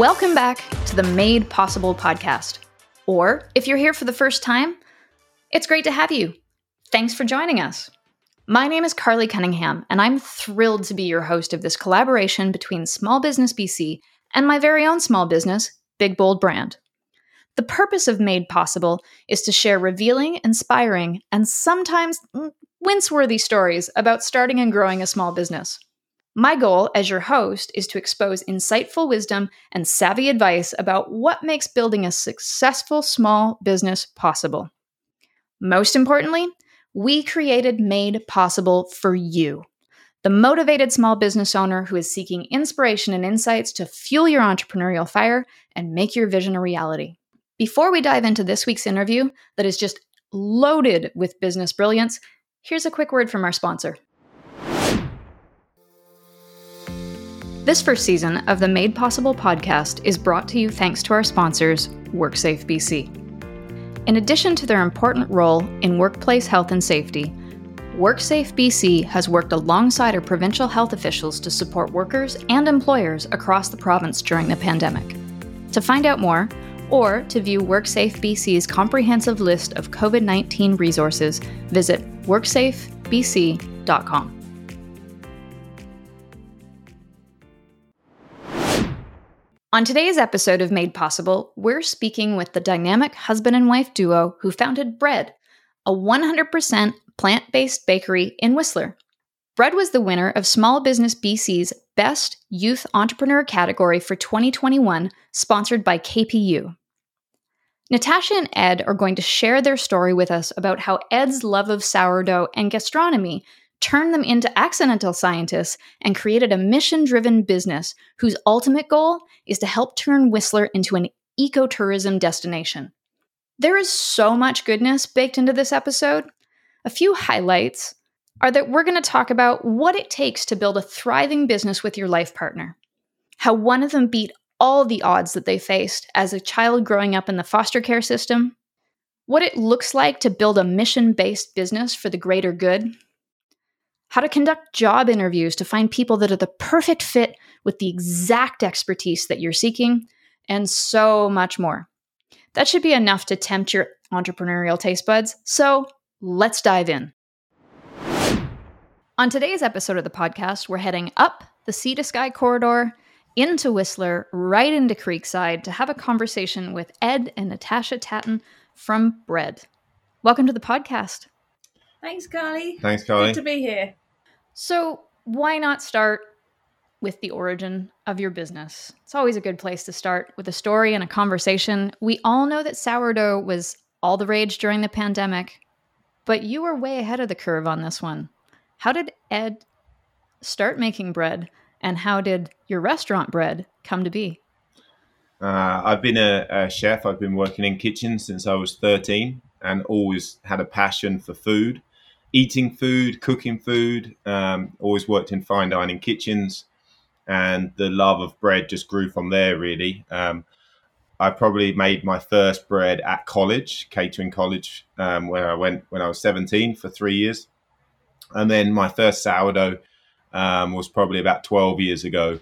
Welcome back to the Made Possible podcast. Or if you're here for the first time, it's great to have you. Thanks for joining us. My name is Carly Cunningham, and I'm thrilled to be your host of this collaboration between Small Business BC and my very own small business, Big Bold Brand. The purpose of Made Possible is to share revealing, inspiring, and sometimes mm, wince-worthy stories about starting and growing a small business. My goal as your host is to expose insightful wisdom and savvy advice about what makes building a successful small business possible. Most importantly, we created Made Possible for you, the motivated small business owner who is seeking inspiration and insights to fuel your entrepreneurial fire and make your vision a reality. Before we dive into this week's interview that is just loaded with business brilliance, here's a quick word from our sponsor. This first season of the Made Possible podcast is brought to you thanks to our sponsors, WorkSafe BC. In addition to their important role in workplace health and safety, WorkSafe BC has worked alongside our provincial health officials to support workers and employers across the province during the pandemic. To find out more, or to view WorkSafe BC's comprehensive list of COVID 19 resources, visit worksafebc.com. On today's episode of Made Possible, we're speaking with the dynamic husband and wife duo who founded BReD, a 100% plant based bakery in Whistler. BReD was the winner of Small Business BC's Best Youth Entrepreneur category for 2021, sponsored by KPU. Natasha and Ed are going to share their story with us about how Ed's love of sourdough and gastronomy turned them into accidental scientists, and created a mission driven business whose ultimate goal is to help turn Whistler into an ecotourism destination. There is so much goodness baked into this episode. A few highlights are that we're going to talk about what it takes to build a thriving business with your life partner, how one of them beat all the odds that they faced as a child growing up in the foster care system, what it looks like to build a mission based business for the greater good, how to conduct job interviews to find people that are the perfect fit with the exact expertise that you're seeking, and so much more. That should be enough to tempt your entrepreneurial taste buds. So let's dive in. On today's episode of the podcast, we're heading up the Sea to Sky corridor into Whistler, right into Creekside, to have a conversation with Ed and Natasha Tatton from BReD. Welcome to the podcast. Thanks, Carly. Thanks, Carly. Good to be here. So, why not start with the origin of your business? It's always a good place to start with a story and a conversation. We all know that sourdough was all the rage during the pandemic, but you were way ahead of the curve on this one. How did Ed start making bread, and how did your restaurant bread come to be? Uh, I've been a, a, chef. I've been working in kitchens since I was 13 and always had a passion for food eating food, cooking food. Um, always worked in fine dining kitchens, and the love of bread just grew from there. Really, um, I probably made my first bread at college, catering college, um, where I went when I was seventeen for three years, and then my first sourdough um, was probably about twelve years ago.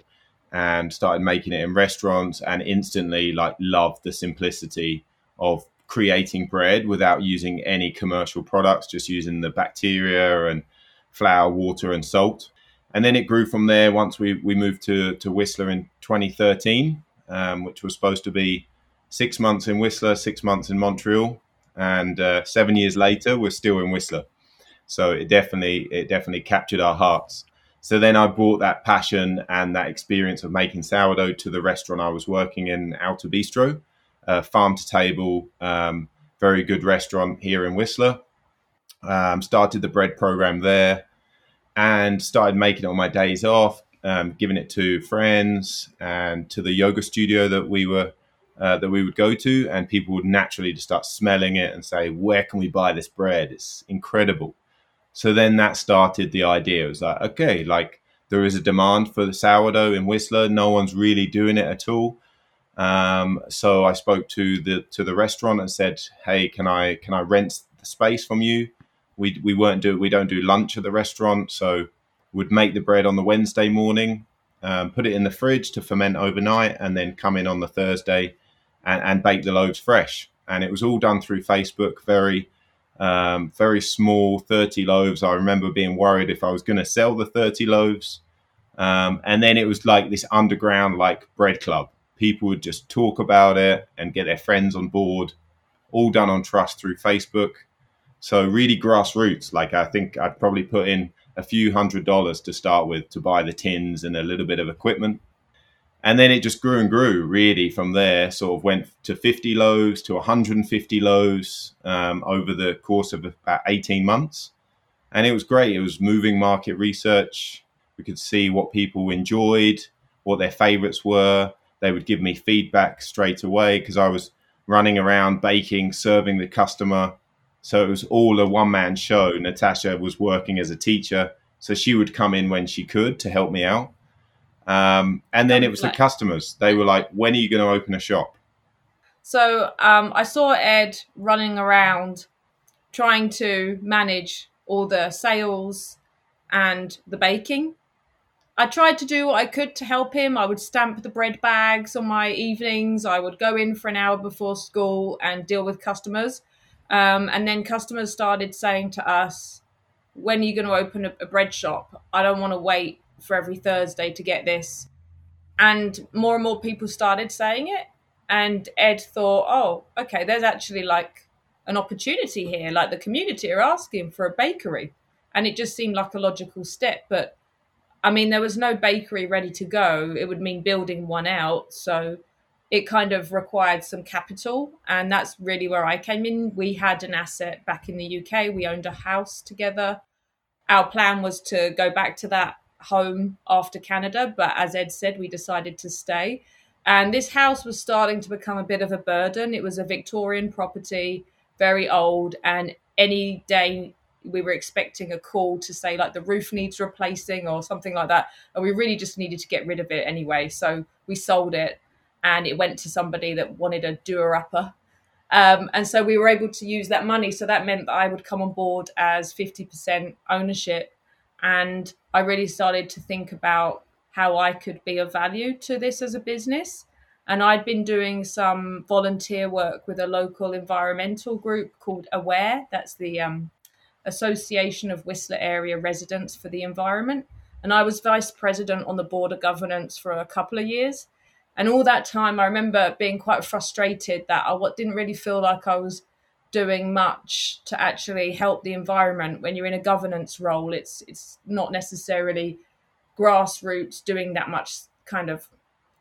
And started making it in restaurants, and instantly like loved the simplicity of creating bread without using any commercial products, just using the bacteria and flour, water, and salt. And then it grew from there once we, we moved to, to Whistler in 2013, um, which was supposed to be six months in Whistler, six months in Montreal. And uh, seven years later, we're still in Whistler. So it definitely it definitely captured our hearts. So then I brought that passion and that experience of making sourdough to the restaurant I was working in, Alta Bistro, uh, farm to table, um, very good restaurant here in Whistler. Um, started the bread program there and started making it on my days off, um, giving it to friends and to the yoga studio that we were uh, that we would go to, and people would naturally just start smelling it and say, "Where can we buy this bread? It's incredible." So then that started the idea. It was like, okay, like there is a demand for the sourdough in Whistler. No one's really doing it at all. Um, so I spoke to the to the restaurant and said, "Hey, can I can I rent the space from you?" We we weren't do we don't do lunch at the restaurant, so would make the bread on the Wednesday morning, um, put it in the fridge to ferment overnight, and then come in on the Thursday and, and bake the loaves fresh. And it was all done through Facebook, very um, very small, 30 loaves. I remember being worried if I was going to sell the 30 loaves. Um, and then it was like this underground, like bread club. People would just talk about it and get their friends on board, all done on trust through Facebook. So really grassroots. Like I think I'd probably put in a few hundred dollars to start with to buy the tins and a little bit of equipment and then it just grew and grew really from there sort of went to 50 loaves to 150 loaves um, over the course of about 18 months and it was great it was moving market research we could see what people enjoyed what their favorites were they would give me feedback straight away because i was running around baking serving the customer so it was all a one-man show natasha was working as a teacher so she would come in when she could to help me out um, and then it was the customers. They were like, when are you going to open a shop? So um, I saw Ed running around trying to manage all the sales and the baking. I tried to do what I could to help him. I would stamp the bread bags on my evenings. I would go in for an hour before school and deal with customers. Um, and then customers started saying to us, When are you going to open a, a bread shop? I don't want to wait for every Thursday to get this. And more and more people started saying it. And Ed thought, oh, okay, there's actually like an opportunity here. Like the community are asking for a bakery. And it just seemed like a logical step. But I mean, there was no bakery ready to go. It would mean building one out. So it kind of required some capital. And that's really where I came in. We had an asset back in the UK, we owned a house together. Our plan was to go back to that home after Canada, but as Ed said, we decided to stay. And this house was starting to become a bit of a burden. It was a Victorian property, very old, and any day we were expecting a call to say like the roof needs replacing or something like that. And we really just needed to get rid of it anyway. So we sold it and it went to somebody that wanted a doer upper. Um, and so we were able to use that money. So that meant that I would come on board as 50% ownership and I really started to think about how I could be of value to this as a business. And I'd been doing some volunteer work with a local environmental group called Aware. That's the um, Association of Whistler Area Residents for the Environment. And I was vice president on the board of governance for a couple of years. And all that time, I remember being quite frustrated that I didn't really feel like I was doing much to actually help the environment when you're in a governance role it's it's not necessarily grassroots doing that much kind of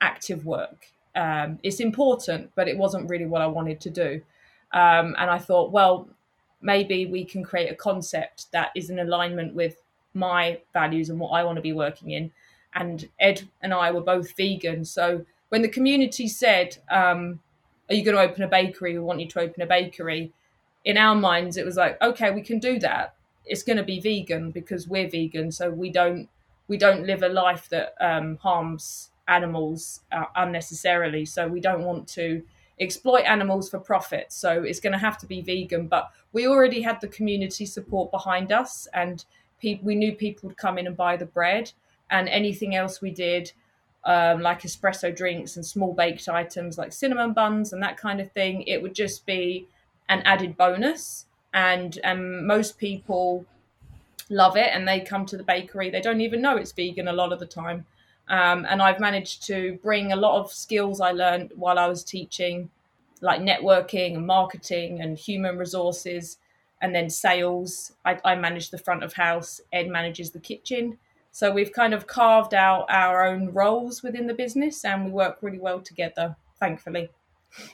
active work um, it's important but it wasn't really what i wanted to do um, and i thought well maybe we can create a concept that is in alignment with my values and what i want to be working in. And ed and i were both vegan so when the community said um, are you going to open a bakery? We want you to open a bakery in our minds it was like okay we can do that. It's going to be vegan because we're vegan so we don't we don't live a life that um, harms animals uh, unnecessarily. So we don't want to exploit animals for profit so it's going to have to be vegan but we already had the community support behind us and pe- we knew people would come in and buy the bread and anything else we did um, like espresso drinks and small baked items like cinnamon buns and that kind of thing it would just be an added bonus. And um, most people love it and they come to the bakery. They don't even know it's vegan a lot of the time. Um, and I've managed to bring a lot of skills I learned while I was teaching, like networking and marketing and human resources, and then sales. I, I manage the front of house, Ed manages the kitchen. So we've kind of carved out our own roles within the business and we work really well together, thankfully.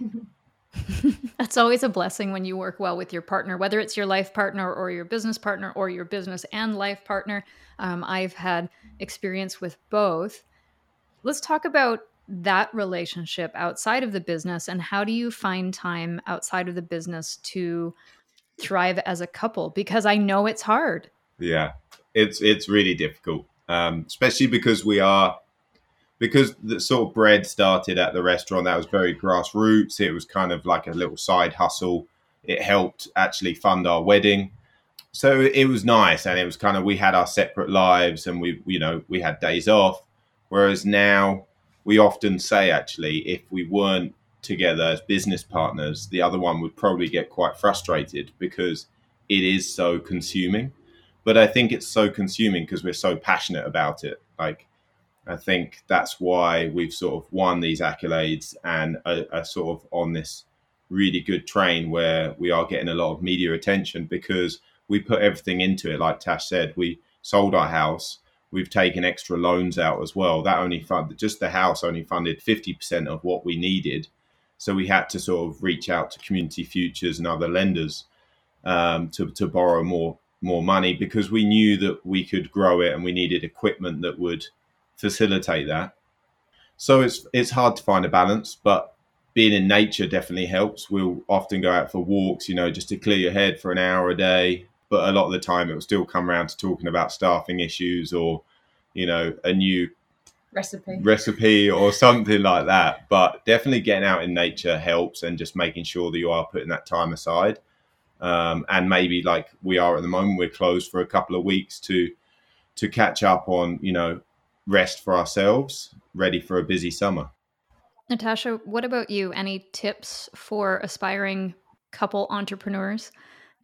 That's always a blessing when you work well with your partner, whether it's your life partner or your business partner or your business and life partner. Um, I've had experience with both. Let's talk about that relationship outside of the business and how do you find time outside of the business to thrive as a couple? Because I know it's hard. Yeah, it's it's really difficult, um, especially because we are because the sort of bread started at the restaurant that was very grassroots it was kind of like a little side hustle it helped actually fund our wedding so it was nice and it was kind of we had our separate lives and we you know we had days off Whereas now we often say, actually, if we weren't together as business partners, the other one would probably get quite frustrated because it is so consuming. But I think it's so consuming because we're so passionate about it. Like, I think that's why we've sort of won these accolades and are, are sort of on this really good train where we are getting a lot of media attention because we put everything into it. Like Tash said, we sold our house. We've taken extra loans out as well. That only funded just the house only funded fifty percent of what we needed, so we had to sort of reach out to Community Futures and other lenders um, to to borrow more more money because we knew that we could grow it and we needed equipment that would facilitate that. So it's it's hard to find a balance, but being in nature definitely helps. We'll often go out for walks, you know, just to clear your head for an hour a day. But a lot of the time, it will still come around to talking about staffing issues or, you know, a new recipe recipe or something like that. But definitely getting out in nature helps, and just making sure that you are putting that time aside. Um, and maybe like we are at the moment, we're closed for a couple of weeks to to catch up on, you know, rest for ourselves, ready for a busy summer. Natasha, what about you? Any tips for aspiring couple entrepreneurs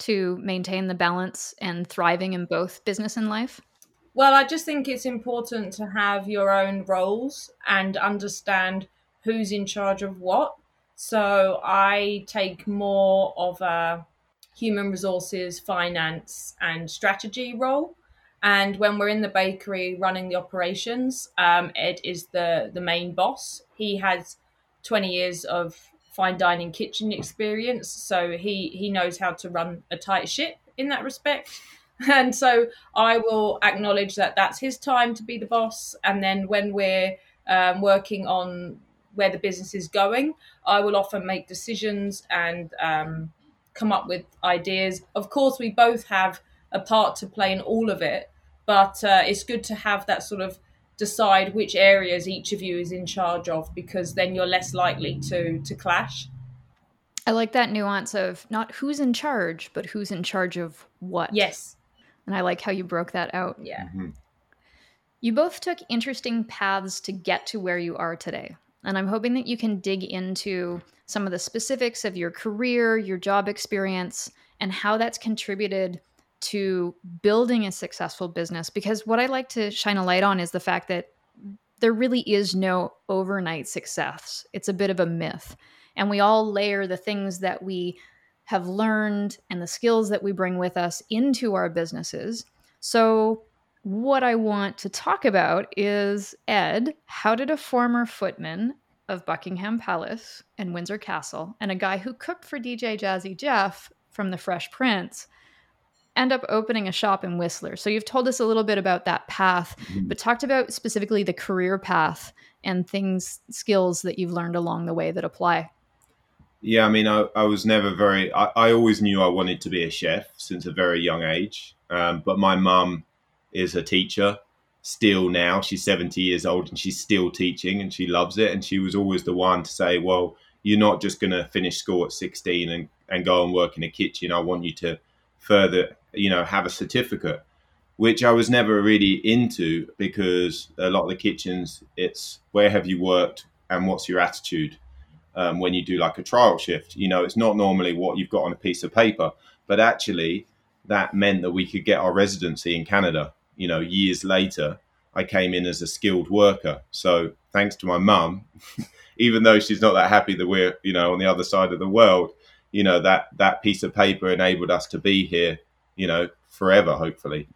to maintain the balance and thriving in both business and life? Well, I just think it's important to have your own roles and understand who's in charge of what. So I take more of a human resources, finance, and strategy role. And when we're in the bakery running the operations, um, Ed is the the main boss. He has 20 years of fine dining kitchen experience, so he he knows how to run a tight ship in that respect. And so I will acknowledge that that's his time to be the boss. And then when we're um, working on where the business is going, I will often make decisions and um, come up with ideas. Of course, we both have a part to play in all of it, but uh, it's good to have that sort of decide which areas each of you is in charge of because then you're less likely to to clash. I like that nuance of not who's in charge, but who's in charge of what. Yes. And I like how you broke that out. Yeah. Mm-hmm. You both took interesting paths to get to where you are today. And I'm hoping that you can dig into some of the specifics of your career, your job experience, and how that's contributed to building a successful business because what I like to shine a light on is the fact that there really is no overnight success. It's a bit of a myth. And we all layer the things that we have learned and the skills that we bring with us into our businesses. So, what I want to talk about is Ed, how did a former footman of Buckingham Palace and Windsor Castle and a guy who cooked for DJ Jazzy Jeff from The Fresh Prince end up opening a shop in Whistler. So you've told us a little bit about that path, mm-hmm. but talked about specifically the career path and things, skills that you've learned along the way that apply. Yeah, I mean, I, I was never very, I, I, always knew I wanted to be a chef since a very young age. Um, but my mum is a teacher still now. She's 70 years old and she's still teaching and she loves it. And she was always the one to say, well, you're not just going to finish school at 16 and, and go and work in a kitchen. I want you to further you know, have a certificate, which I was never really into because a lot of the kitchens, it's where have you worked and what's your attitude um, when you do like a trial shift. You know, it's not normally what you've got on a piece of paper, but actually that meant that we could get our residency in Canada. You know, years later, I came in as a skilled worker. So thanks to my mum, even though she's not that happy that we're, you know, on the other side of the world, you know, that that piece of paper enabled us to be here you know, forever, hopefully.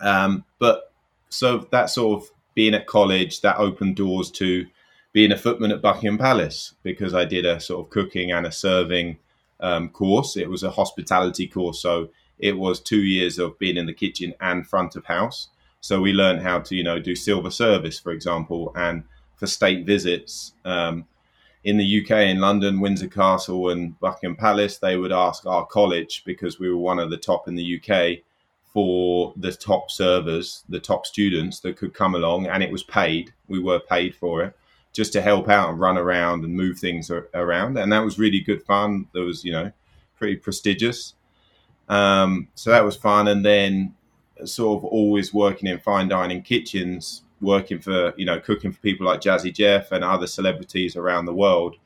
Um, but so that sort of being at college, that opened doors to being a footman at Buckingham Palace because I did a sort of cooking and a serving um, course. It was a hospitality course, so it was two years of being in the kitchen and front of house. So we learned how to, you know, do silver service, for example, and for state visits. Um, in the UK, in London, Windsor Castle and Buckingham Palace, they would ask our college because we were one of the top in the UK for the top servers, the top students that could come along, and it was paid. We were paid for it just to help out and run around and move things around, and that was really good fun. That was, you know, pretty prestigious. Um, so that was fun, and then sort of always working in fine dining kitchens working for you know cooking for people like Jazzy Jeff and other celebrities around the world.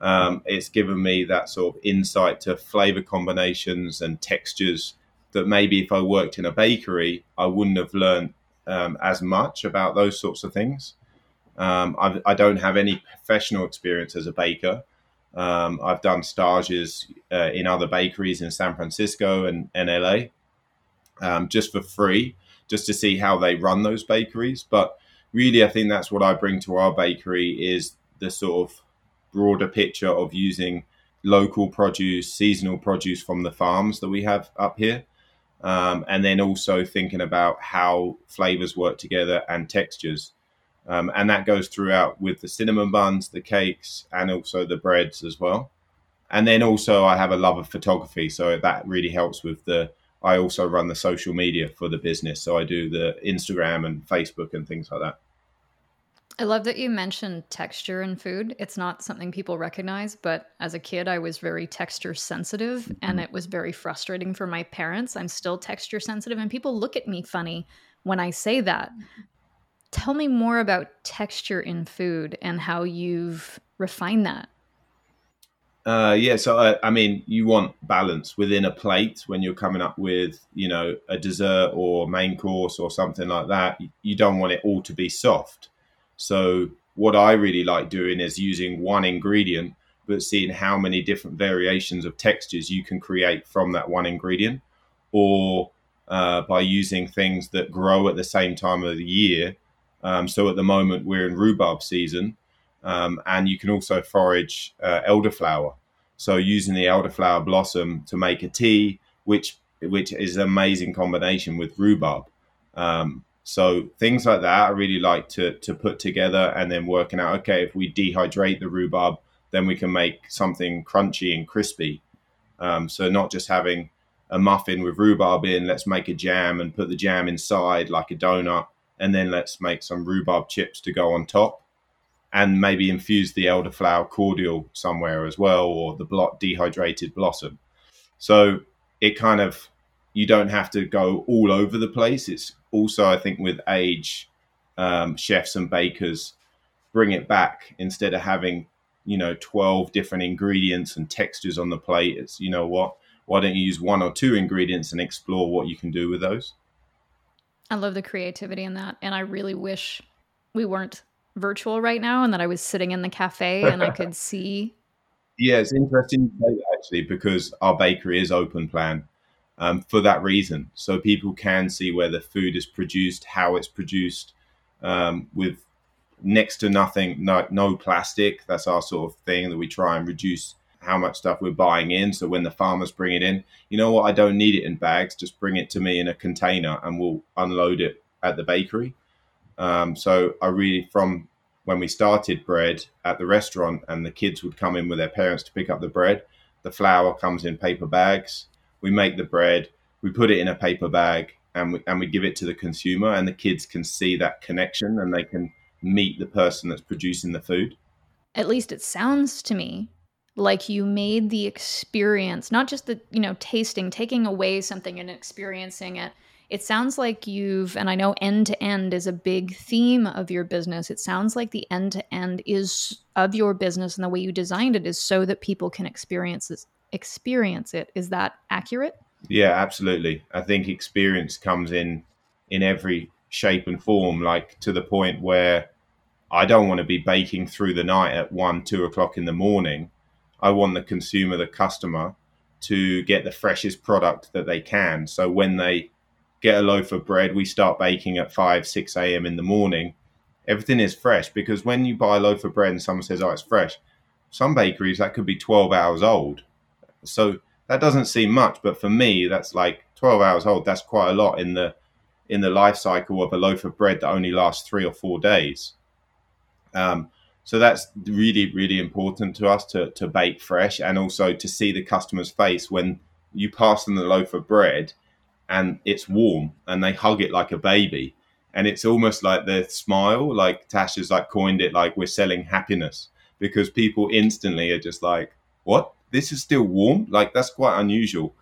Um, it's given me that sort of insight to flavor combinations and textures that maybe if I worked in a bakery, I wouldn't have learned um, as much about those sorts of things. Um, I don't have any professional experience as a baker. Um, I've done stages uh, in other bakeries in San Francisco and, and LA um, just for free, just to see how they run those bakeries. But really, I think that's what I bring to our bakery is the sort of broader picture of using local produce, seasonal produce from the farms that we have up here. Um, and then also thinking about how flavors work together and textures. Um, and that goes throughout with the cinnamon buns, the cakes, and also the breads as well. And then also, I have a love of photography, so that really helps with the. I also run the social media for the business, so I do the Instagram and Facebook and things like that. I love that you mentioned texture in food. It's not something people recognize, but as a kid, I was very texture sensitive and it was very frustrating for my parents. I'm still texture sensitive, and people look at me funny when I say that. Tell me more about texture in food and how you've refined that. Uh, yeah, so I, I, mean, you want balance within a plate when you're coming up with, you know, a dessert or main course or something like that. You don't want it all to be soft. So what I really like doing is using one ingredient, but seeing how many different variations of textures you can create from that one ingredient, or uh, by using things that grow at the same time of the year. Um, so at the moment we're in rhubarb season, um, and you can also forage uh, elderflower. So using the elderflower blossom to make a tea, which which is an amazing combination with rhubarb. Um, so things like that, I really like to to put together and then working out. Okay, if we dehydrate the rhubarb, then we can make something crunchy and crispy. Um, so not just having a muffin with rhubarb in. Let's make a jam and put the jam inside like a donut, and then let's make some rhubarb chips to go on top, and maybe infuse the elderflower cordial somewhere as well, or the blot dehydrated blossom. So it kind of you don't have to go all over the place. It's also, I think, with age, um, chefs and bakers bring it back instead of having, you know, 12 different ingredients and textures on the plate. It's, you know what, why don't you use one or two ingredients and explore what you can do with those? I love the creativity in that. And I really wish we weren't virtual right now and that I was sitting in the cafe and I could see. Yeah, it's interesting actually because our bakery is open plan um, for that reason. So people can see where the food is produced, how it's produced, um, with next to nothing, no, no plastic. That's our sort of thing that we try and reduce how much stuff we're buying in. So when the farmers bring it in, you know what? I don't need it in bags. Just bring it to me in a container and we'll unload it at the bakery. Um, so I really, from when we started bread at the restaurant and the kids would come in with their parents to pick up the bread, the flour comes in paper bags we make the bread, we put it in a paper bag, and we, and we give it to the consumer, and the kids can see that connection and they can meet the person that's producing the food. At least it sounds to me like you made the experience, not just the, you know, tasting, taking away something and experiencing it. It sounds like you've, and I know end to end is a big theme of your business. It sounds like the end to end is of your business and the way you designed it is so that people can experience this, experience it. Is that accurate? Yeah, absolutely. I think experience comes in in every shape and form, like to the point where I don't want to be baking through the night at one, two o'clock in the morning. I want the consumer, the customer, to get the freshest product that they can. So when they get a loaf of bread, we start baking at 5, 6 a.m. in the morning. Everything is fresh because when you buy a loaf of bread and someone says, oh, it's fresh, some bakeries that could be 12 hours old. So that doesn't seem much, but for me, that's like 12 hours old. That's quite a lot in the in the life cycle of a loaf of bread that only lasts three or four days. Um, so that's really, really important to us to, to bake fresh and also to see the customer's face when you pass them the loaf of bread and it's warm and they hug it like a baby. And it's almost like the smile, like Tasha's like coined it, like we're selling happiness because people instantly are just like, what? this is still warm. Like that's quite unusual.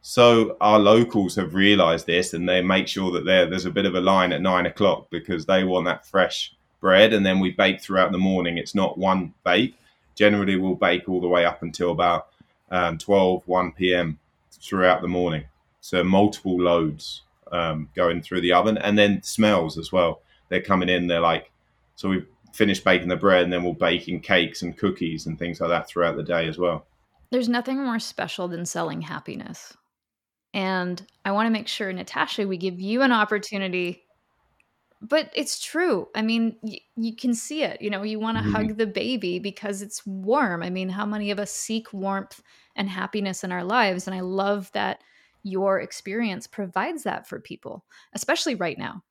So our locals have realised this, and they make sure that there there's a bit of a line at nine o'clock because they want that fresh bread, and then we bake throughout the morning. It's not one bake. Generally, we'll bake all the way up until about um, 12, 1 p.m. throughout the morning. So multiple loads um, going through the oven, and then smells as well. They're coming in. They're like, so we finish baking the bread, and then we'll bake in cakes and cookies and things like that throughout the day as well. There's nothing more special than selling happiness. And I want to make sure, Natasha, we give you an opportunity. But it's true. I mean, y- you can see it. You know, you want to mm-hmm. hug the baby because it's warm. I mean, how many of us seek warmth and happiness in our lives? And I love that your experience provides that for people, especially right now.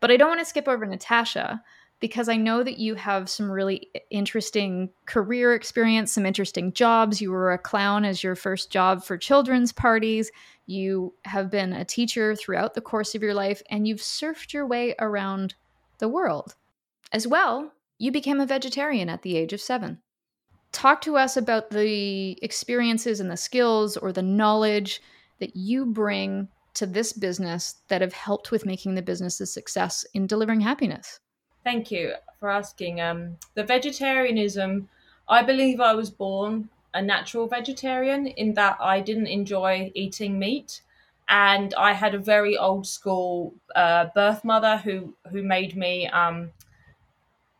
But I don't want to skip over Natasha because I know that you have some really interesting career experience, some interesting jobs. You were a clown as your first job for children's parties. You have been a teacher throughout the course of your life, and you've surfed your way around the world. As well, you became a vegetarian at the age of seven. Talk to us about the experiences and the skills or the knowledge that you bring to this business that have helped with making the business a success in delivering happiness. Thank you for asking. Um, the vegetarianism, I believe I was born a natural vegetarian in that I didn't enjoy eating meat. And I had a very old school uh, birth mother who, who made me um,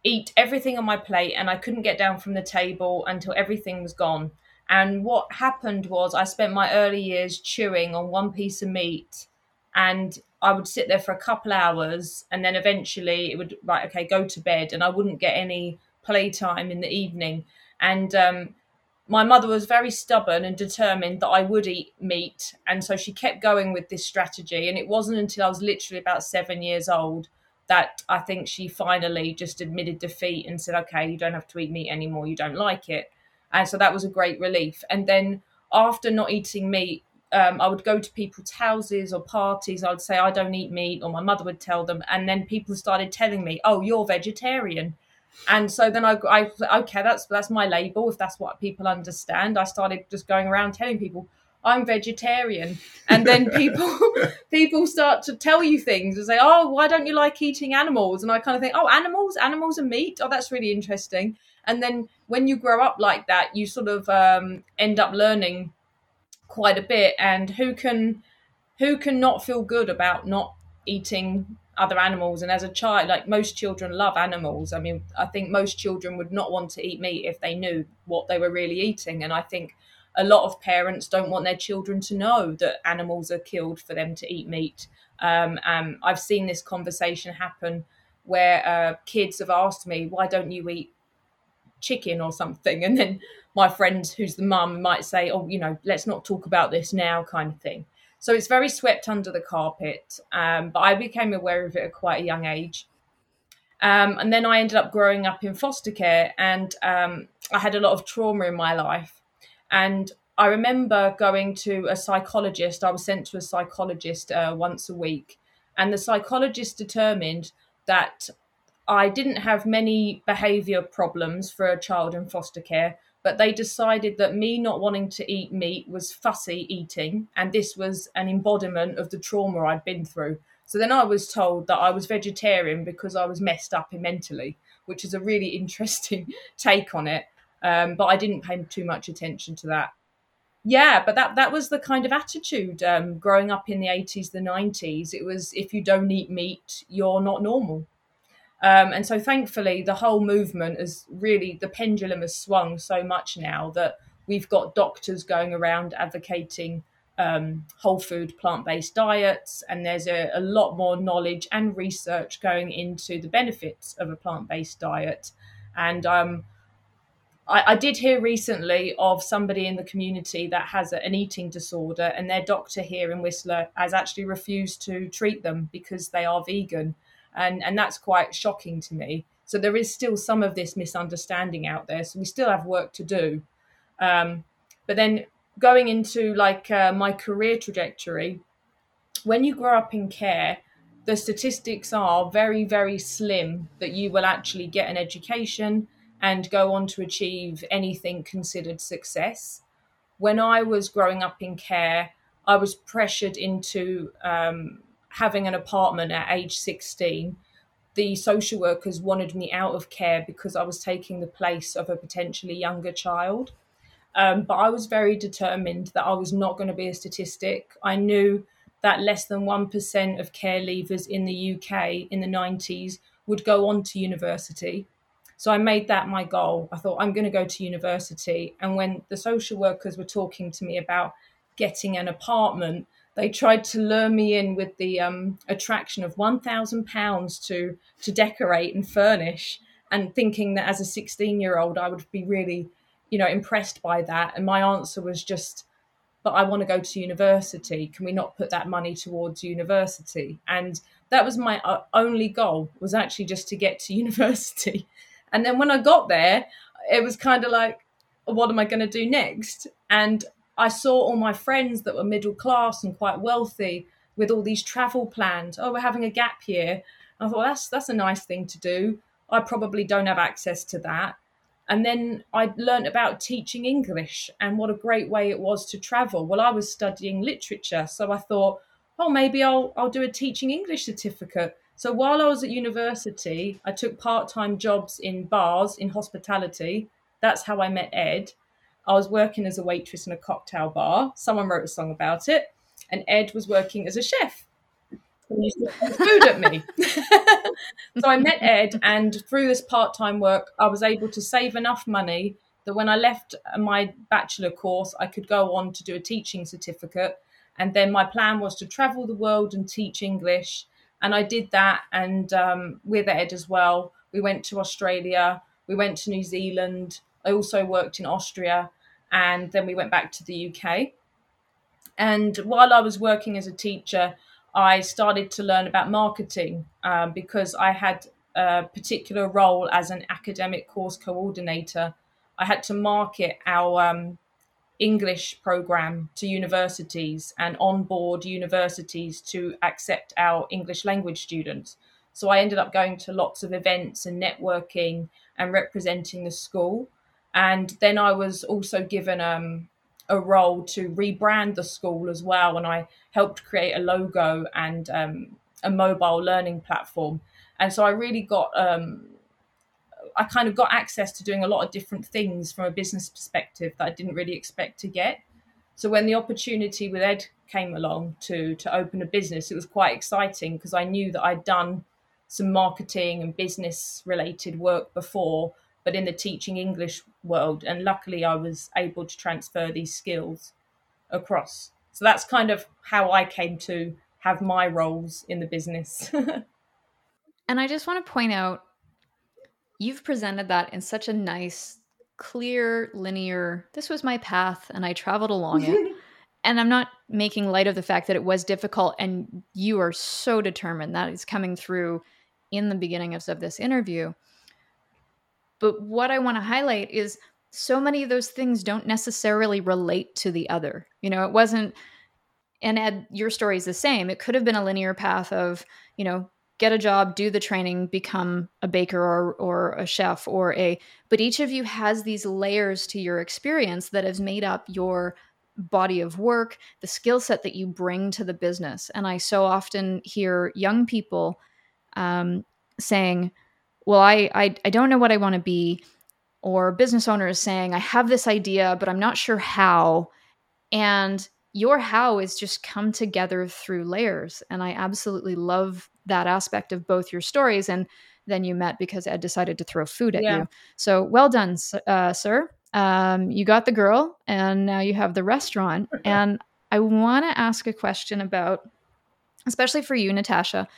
eat everything on my plate, and I couldn't get down from the table until everything was gone. And what happened was, I spent my early years chewing on one piece of meat and I would sit there for a couple hours and then eventually it would right okay go to bed and I wouldn't get any playtime in the evening. And um, my mother was very stubborn and determined that I would eat meat and so she kept going with this strategy. And it wasn't until I was literally about 7 years old that I think she finally just admitted defeat and said okay you don't have to eat meat anymore. You don't like it and so that was a great relief and then after not eating meat um, I would go to people's houses or parties. I would say I don't eat meat, or my mother would tell them, and then people started telling me, "Oh, you're vegetarian," and so then I, I okay, that's that's my label. If that's what people understand, I started just going around telling people I'm vegetarian, and then people people start to tell you things and say, "Oh, why don't you like eating animals?" And I kind of think, "Oh, animals, animals and meat. Oh, that's really interesting." And then when you grow up like that, you sort of um, end up learning quite a bit. And who can who can not feel good about not eating other animals? And as a child like most children love animals. I mean i think most children would not want to eat meat if they knew what they were really eating. And i think a lot of parents don't want their children to know that animals are killed for them to eat meat. Um, i've seen this conversation happen where uh, kids have asked me why don't you eat chicken or something and then my friend who's the mum might say oh you know let's not talk about this now kind of thing. So it's very swept under the carpet um, but i became aware of it at quite a young age. Um, and then i ended up growing up in foster care and um, i had a lot of trauma in my life. And i remember going to a psychologist. I was sent to a psychologist uh, once a week and the psychologist determined that I didn't have many behavior problems for a child in foster care, but they decided that me not wanting to eat meat was fussy eating, and this was an embodiment of the trauma I'd been through. So then I was told that I was vegetarian because I was messed up mentally, which is a really interesting take on it. Um, but I didn't pay too much attention to that. Yeah, but that that was the kind of attitude um, growing up in the eighties, the nineties. It was if you don't eat meat, you're not normal. Um, and so thankfully, the whole movement has really, the pendulum has swung so much now that we've got doctors going around advocating um, whole food, plant based diets, and there's a, a, lot more knowledge and research going into the benefits of a plant based diet. And um, I, I, did hear recently of somebody in the community that has a, an eating disorder, and their doctor here in Whistler has actually refused to treat them because they are vegan and and that's quite shocking to me. So there is still some of this misunderstanding out there. So we still have work to do. Um, but then going into like uh, my career trajectory, when you grow up in care, the statistics are very very slim that you will actually get an education and go on to achieve anything considered success. When I was growing up in care, I was pressured into um, having an apartment at age 16. The social workers wanted me out of care because I was taking the place of a potentially younger child. Um, but I was very determined that I was not going to be a statistic. I knew that less than 1% of care leavers in the UK in the 90s would go on to university. So I made that my goal. I thought I'm going to go to university. And when the social workers were talking to me about getting an apartment, they tried to lure me in with the um, attraction of one thousand pounds to to decorate and furnish, and thinking that as a sixteen year old I would be really, you know, impressed by that. And my answer was just, "But I want to go to university. Can we not put that money towards university?" And that was my uh, only goal was actually just to get to university. And then when I got there, it was kind of like, what am I going to do next? And I saw all my friends that were middle class and quite wealthy with all these travel plans. Oh, we're having a gap year. I thought that's that's a nice thing to do. I probably don't have access to that. And then I learned about teaching English and what a great way it was to travel. Well, I was studying literature, so I thought, oh, maybe I'll I'll do a teaching English certificate. So while I was at university, I took part-time jobs in bars in hospitality. That's how I met Ed. I was working as a waitress in a cocktail bar. Someone wrote a song about it, and Ed was working as a chef. He used food at me. so I met Ed, and through this part time work, I was able to save enough money that when I left my bachelor course, I could go on to do a teaching certificate. And then my plan was to travel the world and teach English. And I did that, and um, with Ed as well. We went to Australia, we went to New Zealand. I also worked in Austria and then we went back to the UK. And while I was working as a teacher, I started to learn about marketing um, because I had a particular role as an academic course coordinator. I had to market our um, English program to universities and onboard universities to accept our English language students. So I ended up going to lots of events and networking and representing the school. And then I was also given um, a role to rebrand the school as well. And I helped create a logo and um, a mobile learning platform. And so I really got, um, I kind of got access to doing a lot of different things from a business perspective that I didn't really expect to get. So when the opportunity with Ed came along to to open a business, it was quite exciting because I knew that I'd done some marketing and business related work before, but in the teaching English world. And luckily, I was able to transfer these skills across. So that's kind of how I came to have my roles in the business. and I just want to point out you've presented that in such a nice, clear, linear, this was my path and I traveled along it. and I'm not making light of the fact that it was difficult and you are so determined that is coming through in the beginning of, of this interview. But what I want to highlight is so many of those things don't necessarily relate to the other. You know, it wasn't, and Ed, your story is the same. It could have been a linear path of, you know, get a job, do the training, become a baker or, or a chef or a, but each of you has these layers to your experience that has made up your body of work, the skill set that you bring to the business. And I so often hear young people um, saying, well, I, I, I don't know what I want to be. Or business owner is saying, I have this idea, but I'm not sure how. And your how is just come together through layers. And I absolutely love that aspect of both your stories. And then you met because Ed decided to throw food at yeah. you. So well done, uh, sir. Um, you got the girl, and now you have the restaurant. and I want to ask a question about, especially for you, Natasha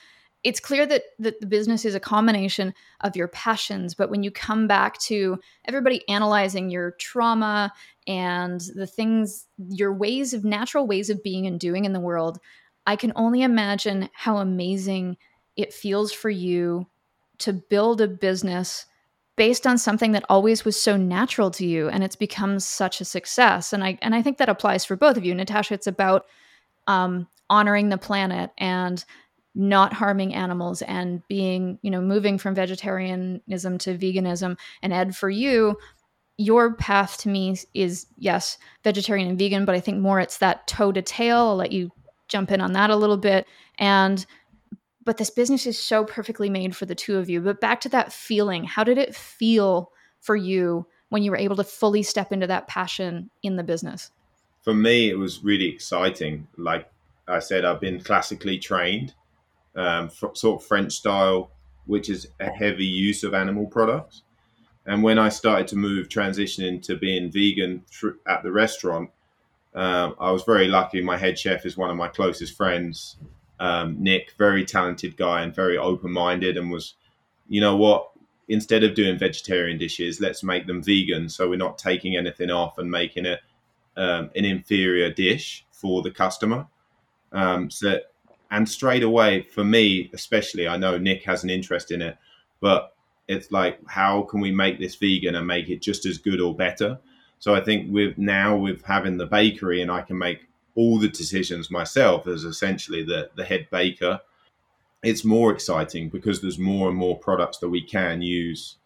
it's clear that, that the business is a combination of your passions but when you come back to everybody analyzing your trauma and the things your ways of natural ways of being and doing in the world i can only imagine how amazing it feels for you to build a business based on something that always was so natural to you and it's become such a success. And i and i think that applies for both of you. Natasha it's about um, honoring the planet and not harming animals and being, you know, moving from vegetarianism to veganism. And Ed, for you, your path to me is yes, vegetarian and vegan, but I think more it's that toe to tail. I'll let you jump in on that a little bit. And but this business is so perfectly made for the two of you. But back to that feeling, how did it feel for you when you were able to fully step into that passion in the business? For me, it was really exciting. Like I said, I've been classically trained, um, sort of French style, which is a heavy use of animal products. And when I started to move, transitioning to being vegan at the restaurant, um, I was very lucky. My head chef is one of my closest friends, um, Nick, very talented guy and very open minded, and was, you know what, instead of doing vegetarian dishes, let's make them vegan. So we're not taking anything off and making it um, an inferior dish for the customer. Um, so, and straight away, for me, especially, I know Nick has an interest in it, but it's like, how can we make this vegan and make it just as good or better? So I think with now with having the bakery and I can make all the decisions myself as essentially the, the head baker it's more exciting because there's more and more products that we can use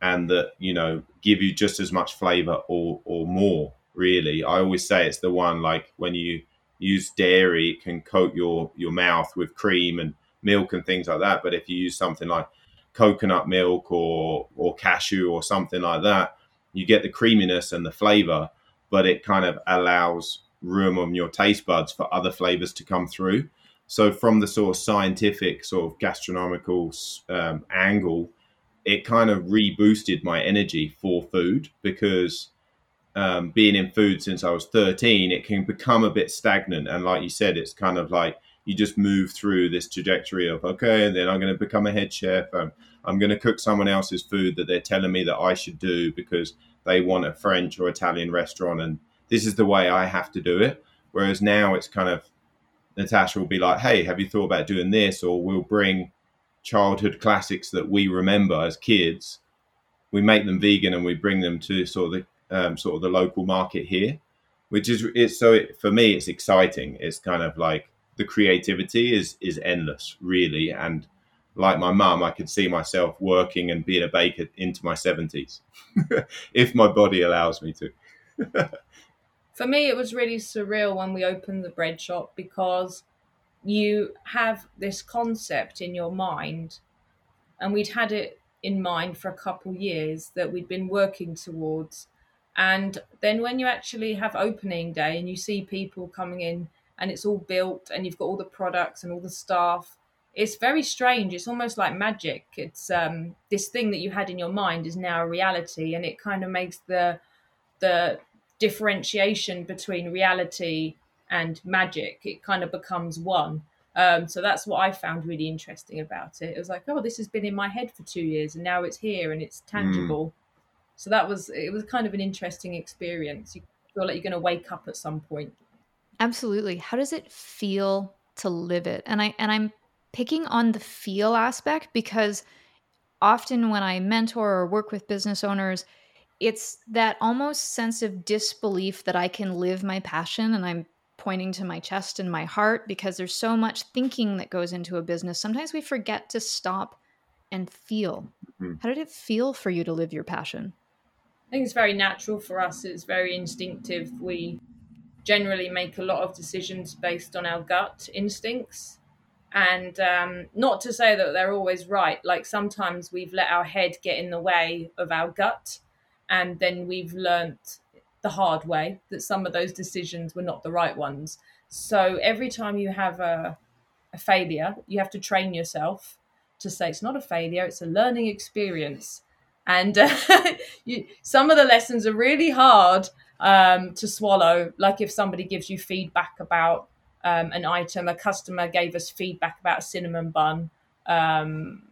and that you know give you just as much flavor or or more really i always say it's the one like when you use dairy it can coat your your mouth with cream and milk and things like that. But if you use something like coconut milk or or cashew or something like that you get the creaminess and the flavor but it kind of allows room on your taste buds for other flavors to come through. So, from the sort of scientific, sort of gastronomical um, angle, it kind of reboosted my energy for food because um, being in food since I was 13, it can become a bit stagnant. And like you said, it's kind of like you just move through this trajectory of, okay, and then I'm going to become a head chef. Um, I'm going to cook someone else's food that they're telling me that I should do because they want a French or Italian restaurant. And this is the way I have to do it. Whereas now it's kind of Natasha will be like, "Hey, have you thought about doing this?" Or we'll bring childhood classics that we remember as kids. We make them vegan and we bring them to sort of the um, sort of the local market here, which is it's so it, for me it's exciting. It's kind of like the creativity is is endless, really, and like my mum, I could see myself working and being a baker into my seventies, if my body allows me to. for me, it was really surreal when we opened the bread shop because you have this concept in your mind, and we'd had it in mind for a couple years that we'd been working towards. And then when you actually have opening day and you see people coming in and it's all built and you've got all the products and all the staff, it's very strange. It's almost like magic. It's um, this thing that you had in your mind is now a reality, and it kind of makes the the differentiation between reality and magic. It kind of becomes one. Um, so that's what I found really interesting about it. It was like, oh, this has been in my head for two years, and now it's here and it's tangible. Mm. So that was it was kind of an interesting experience. You feel like you're going to wake up at some point. Absolutely. How does it feel to live it? And I and I'm picking on the feel aspect because often when I mentor or work with business owners, it's that almost sense of disbelief that I can live my passion and I'm pointing to my chest and my heart because there's so much thinking that goes into a business. Sometimes we forget to stop and feel. Mm-hmm. How did it feel for you to live your passion? I think it's very natural for us. It's very instinctive. We generally make a lot of decisions based on our gut instincts. And um, not to say that they're always right. Like sometimes we've let our head get in the way of our gut and then we've learnt the hard way that some of those decisions were not the right ones. So every time you have a, a failure, you have to train yourself to say it's not a failure, it's a learning experience. And uh, you, some of the lessons are really hard um, to swallow. Like if somebody gives you feedback about um, an item, a customer gave us feedback about a cinnamon bun um,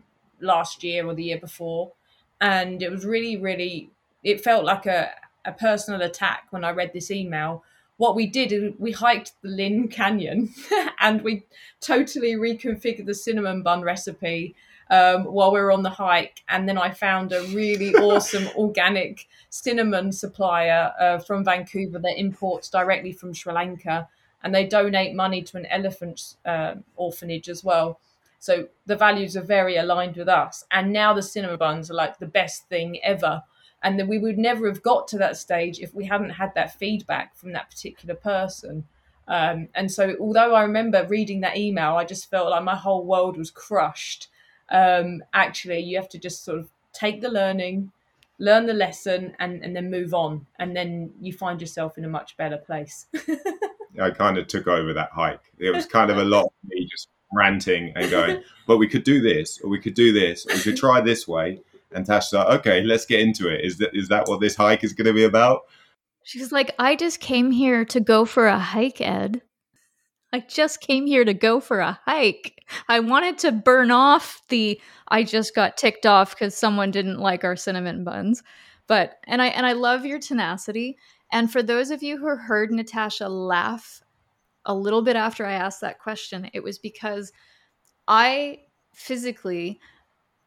last year or the year before. And it was really, really it felt like a, a personal attack when I read this email. What we did is we hiked the Lynn Canyon and we totally reconfigured the cinnamon bun recipe um, while we were on the hike. And then I found a really awesome organic cinnamon supplier uh, from Vancouver that imports directly from Sri Lanka. And they donate money to an elephant uh, orphanage as well. So the values are very aligned with us. And now the cinnamon buns are like the best thing ever and then we would never have got to that stage if we hadn't had that feedback from that particular person um, and so although i remember reading that email i just felt like my whole world was crushed um, actually you have to just sort of take the learning learn the lesson and, and then move on and then you find yourself in a much better place i kind of took over that hike it was kind of a lot of me just ranting and going but we could do this or we could do this or we could try this way and Tash's like, okay, let's get into it. Is that is that what this hike is going to be about? She's like, I just came here to go for a hike, Ed. I just came here to go for a hike. I wanted to burn off the I just got ticked off because someone didn't like our cinnamon buns. But and I and I love your tenacity. And for those of you who heard Natasha laugh a little bit after I asked that question, it was because I physically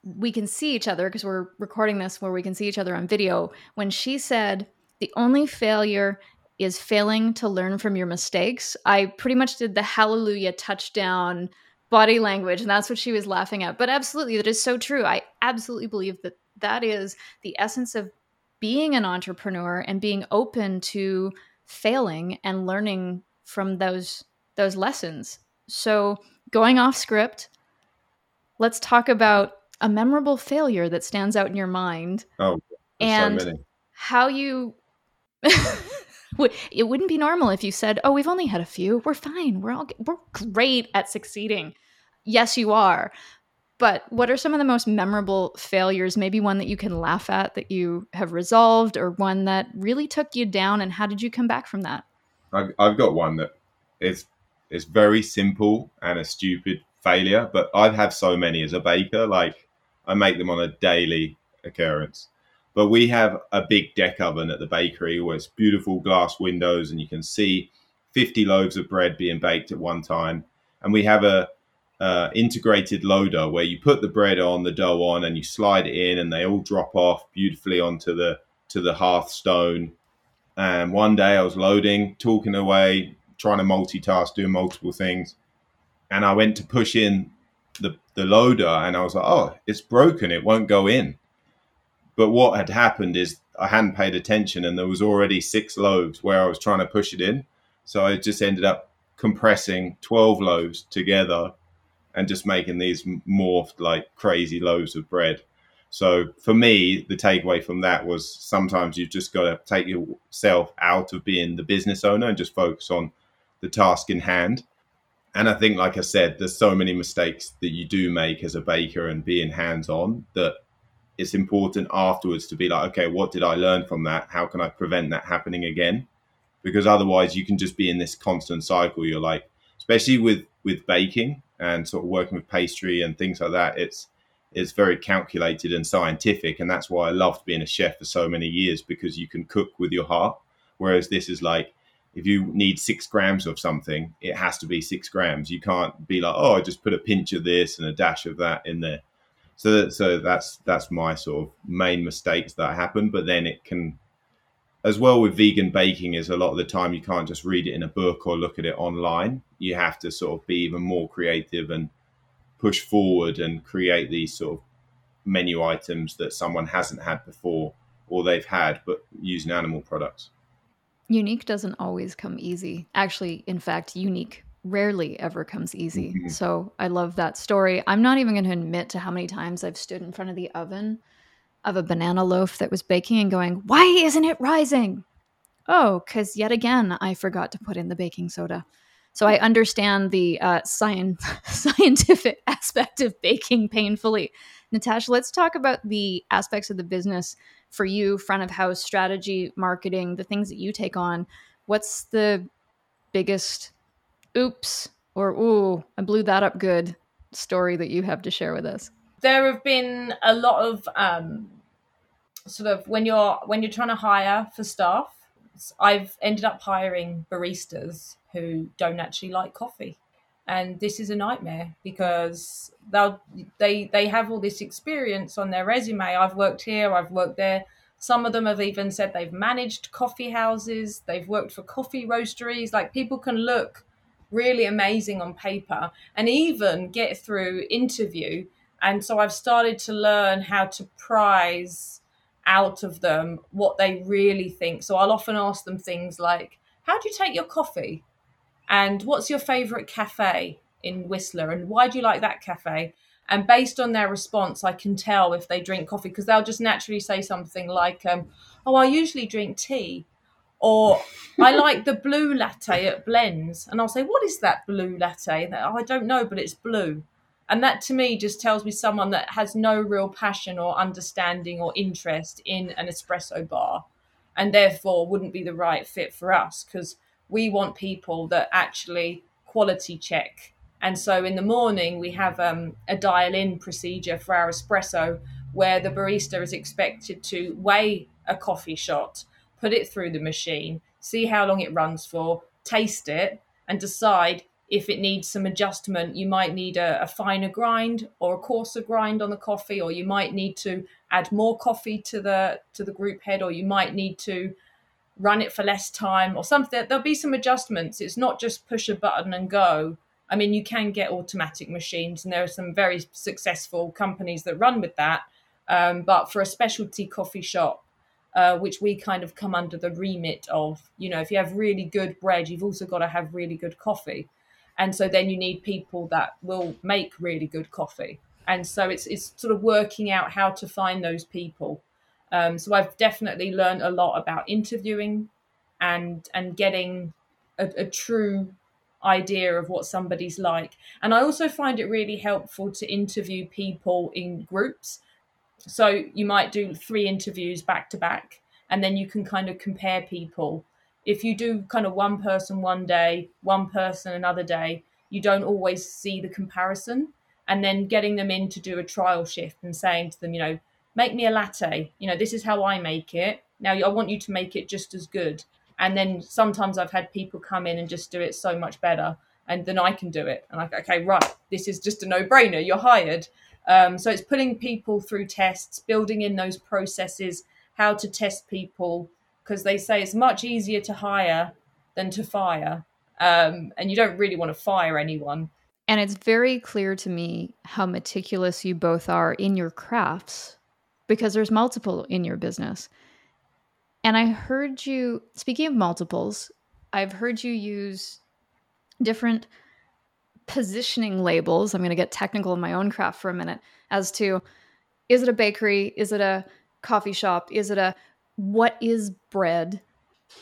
we can see each other because we're recording this where we can see each other on video. When she said, the only failure is failing to learn from your mistakes, I pretty much did the hallelujah touchdown body language. And that's what she was laughing at. But absolutely, that is so true. I absolutely believe that that is the essence of being an entrepreneur and being open to failing and learning from those those lessons. So, going off script, let's talk about a memorable failure that stands out in your mind. Oh, and so how you. it wouldn't be normal if you said, "Oh, we've only had a few. We're fine. We're all we're great at succeeding." Yes, you are. But what are some of the most memorable failures? Maybe one that you can laugh at that you have resolved, or one that really took you down, and how did you come back from that? I've, I've got one that is is very simple and a stupid failure, but I've had so many as a baker. Like I make them on a daily occurrence. But we have a big deck oven at the bakery where it's beautiful glass windows and you can see 50 loaves of bread being baked at one time. And we have a uh, integrated loader where you put the bread on, the dough on, and you slide it in, and they all drop off beautifully onto the to the hearthstone. And one day I was loading, talking away, trying to multitask, doing multiple things, and I went to push in the, the loader and I was like, oh, it's broken. It won't go in. But what had happened is I hadn't paid attention and there was already six loaves where I was trying to push it in. So I just ended up compressing 12 loaves together and just making these morphed like crazy loaves of bread. So for me, the takeaway from that was sometimes you've just got to take yourself out of being the business owner and just focus on the task in hand and I think, like I said, there's so many mistakes that you do make as a baker and being hands on that it's important afterwards to be like, okay, what did I learn from that? How can I prevent that happening again? Because otherwise, you can just be in this constant cycle. You're like, especially with with baking and sort of working with pastry and things like that. It's it's very calculated and scientific, and that's why I loved being a chef for so many years because you can cook with your heart. Whereas this is like if you need six grams of something, it has to be six grams. You can't be like, oh, I just put a pinch of this and a dash of that in there. So, that, so that's that's my sort of main mistakes that happen. But then it can, as well with vegan baking, is a lot of the time you can't just read it in a book or look at it online. You have to sort of be even more creative and push forward and create these sort of menu items that someone hasn't had before or they've had, but using animal products. Unique doesn't always come easy. Actually, in fact, unique rarely ever comes easy. Mm-hmm. So I love that story. I'm not even going to admit to how many times I've stood in front of the oven of a banana loaf that was baking and going, Why isn't it rising? Oh, because yet again, I forgot to put in the baking soda. So I understand the uh, science, scientific aspect of baking painfully. Natasha, let's talk about the aspects of the business for you, front of house strategy, marketing, the things that you take on. What's the biggest oops or ooh, I blew that up good story that you have to share with us? There have been a lot of um, sort of when you're when you're trying to hire for staff. I've ended up hiring baristas who don't actually like coffee and this is a nightmare because they'll they they have all this experience on their resume i've worked here i've worked there some of them have even said they've managed coffee houses they've worked for coffee roasteries like people can look really amazing on paper and even get through interview and so i've started to learn how to prize out of them what they really think. So I'll often ask them things like, How do you take your coffee? And what's your favorite cafe in Whistler? And why do you like that cafe? And based on their response, I can tell if they drink coffee because they'll just naturally say something like, um, Oh, I usually drink tea. Or I like the blue latte at Blenz. And I'll say, What is that blue latte? oh, I don't know, but it's blue. And that to me just tells me someone that has no real passion or understanding or interest in an espresso bar and therefore wouldn't be the right fit for us because we want people that actually quality check. And so in the morning, we have um, a dial in procedure for our espresso where the barista is expected to weigh a coffee shot, put it through the machine, see how long it runs for, taste it, and decide if it needs some adjustment, you might need a, a, finer grind or a coarser grind on the coffee, or you might need to add more coffee to the to the group head, or you might need to run it for less time or something. There'll be some adjustments. It's not just push a button and go. I mean, you can get automatic machines, and there are some very successful companies that run with that. Um, but for a specialty coffee shop, uh, which we kind of come under the remit of, you know, if you have really good bread, you've also got to have really good coffee. And so then you need people that will make really good coffee. And so it's it's sort of working out how to find those people. Um, so i've definitely learned a lot about interviewing and and getting a, a true idea of what somebody's like. And i also find it really helpful to interview people in groups so you might do three interviews back to back and then you can kind of compare people if you do kind of one person one day, one person another day, you don't always see the comparison. And then getting them in to do a trial shift and saying to them, you know, make me a latte. You know, this is how I make it. Now I want you to make it just as good. And then sometimes I've had people come in and just do it so much better, and then I can do it. And like, okay, right, this is just a no-brainer. You're hired. Um, so it's putting people through tests, building in those processes, how to test people, because they say it's much easier to hire than to fire. Um, and you don't really want to fire anyone. And it's very clear to me how meticulous you both are in your crafts because there's multiple in your business. And I heard you, speaking of multiples, I've heard you use different positioning labels. I'm going to get technical in my own craft for a minute as to is it a bakery? Is it a coffee shop? Is it a what is BReD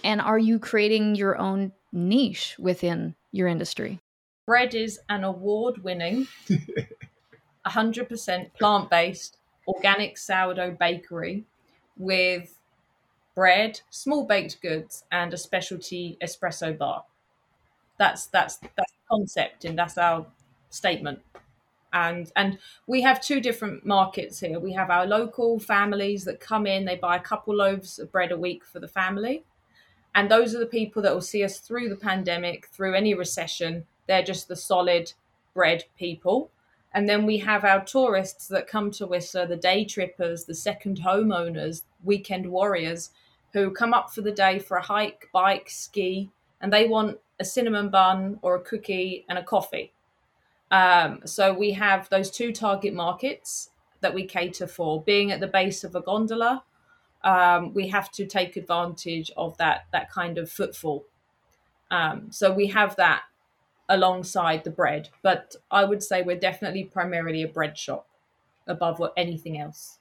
and are you creating your own niche within your industry bread is an award winning 100% plant based organic sourdough bakery with bread small baked goods and a specialty espresso bar that's that's that's concept and that's our statement. And and we have two different markets here. We have our local families that come in they buy a couple loaves of bread a week for the family. And those are the people that will see us through the pandemic through any recession. They're just the solid bread people. And then we have our tourists that come to Whistler, the day trippers, the second homeowners, weekend warriors who come up for the day for a hike, bike, ski, and they want a cinnamon bun or a cookie and a coffee. Um, so we have those two target markets that we cater for. Being at the base of a gondola, um, we have to take advantage of that that kind of footfall. Um, so we have that alongside the bread, but I would say we're definitely primarily a bread shop above anything else.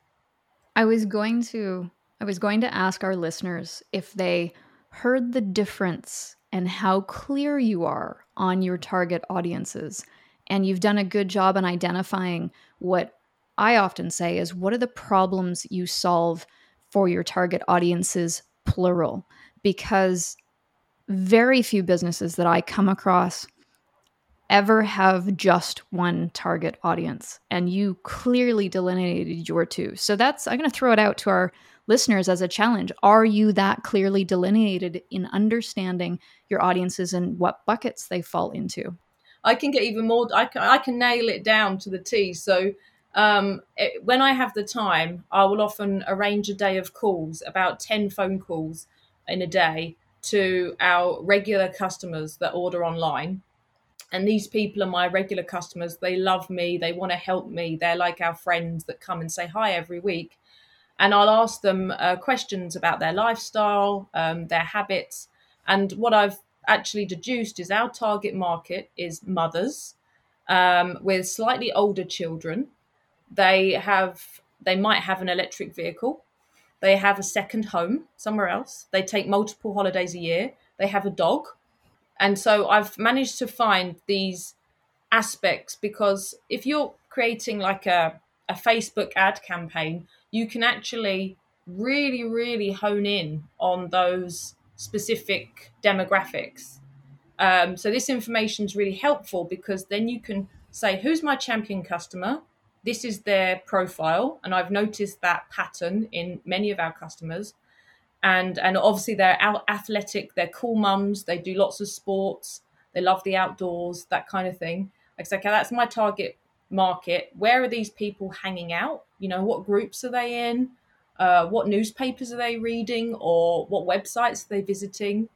I was going to I was going to ask our listeners if they heard the difference and how clear you are on your target audiences and you've done a good job in identifying what I often say is what are the problems you solve for your target audiences, plural? Because very few businesses that I come across ever have just one target audience and you clearly delineated your two so that's i'm going to throw it out to our listeners as a challenge are you that clearly delineated in understanding your audiences and what buckets they fall into I can get even more. I can, I can nail it down to the T. So um, it, when I have the time, I will often arrange a day of calls, about 10 phone calls in a day to our regular customers that order online. And these people are my regular customers. They love me. They want to help me. They're like our friends that come and say hi every week. And I'll ask them uh, questions about their lifestyle, um, their habits. And what I've actually deduced is our target market is mothers um, with slightly older children. They have they might have an electric vehicle. They have a second home somewhere else. They take multiple holidays a year. They have a dog. And so I've managed to find these aspects because if you're creating like a, a Facebook ad campaign, you can actually really, really hone in on those specific demographics. Um, so this information is really helpful because then you can say, who's my champion customer? This is their profile, and I've noticed that pattern in many of our customers. And and obviously they're out athletic, they're cool mums, they do lots of sports, they love the outdoors, that kind of thing. Like, okay, that's my target market. Where are these people hanging out? You know, what groups are they in? Uh, what newspapers are they reading or what websites are they visiting?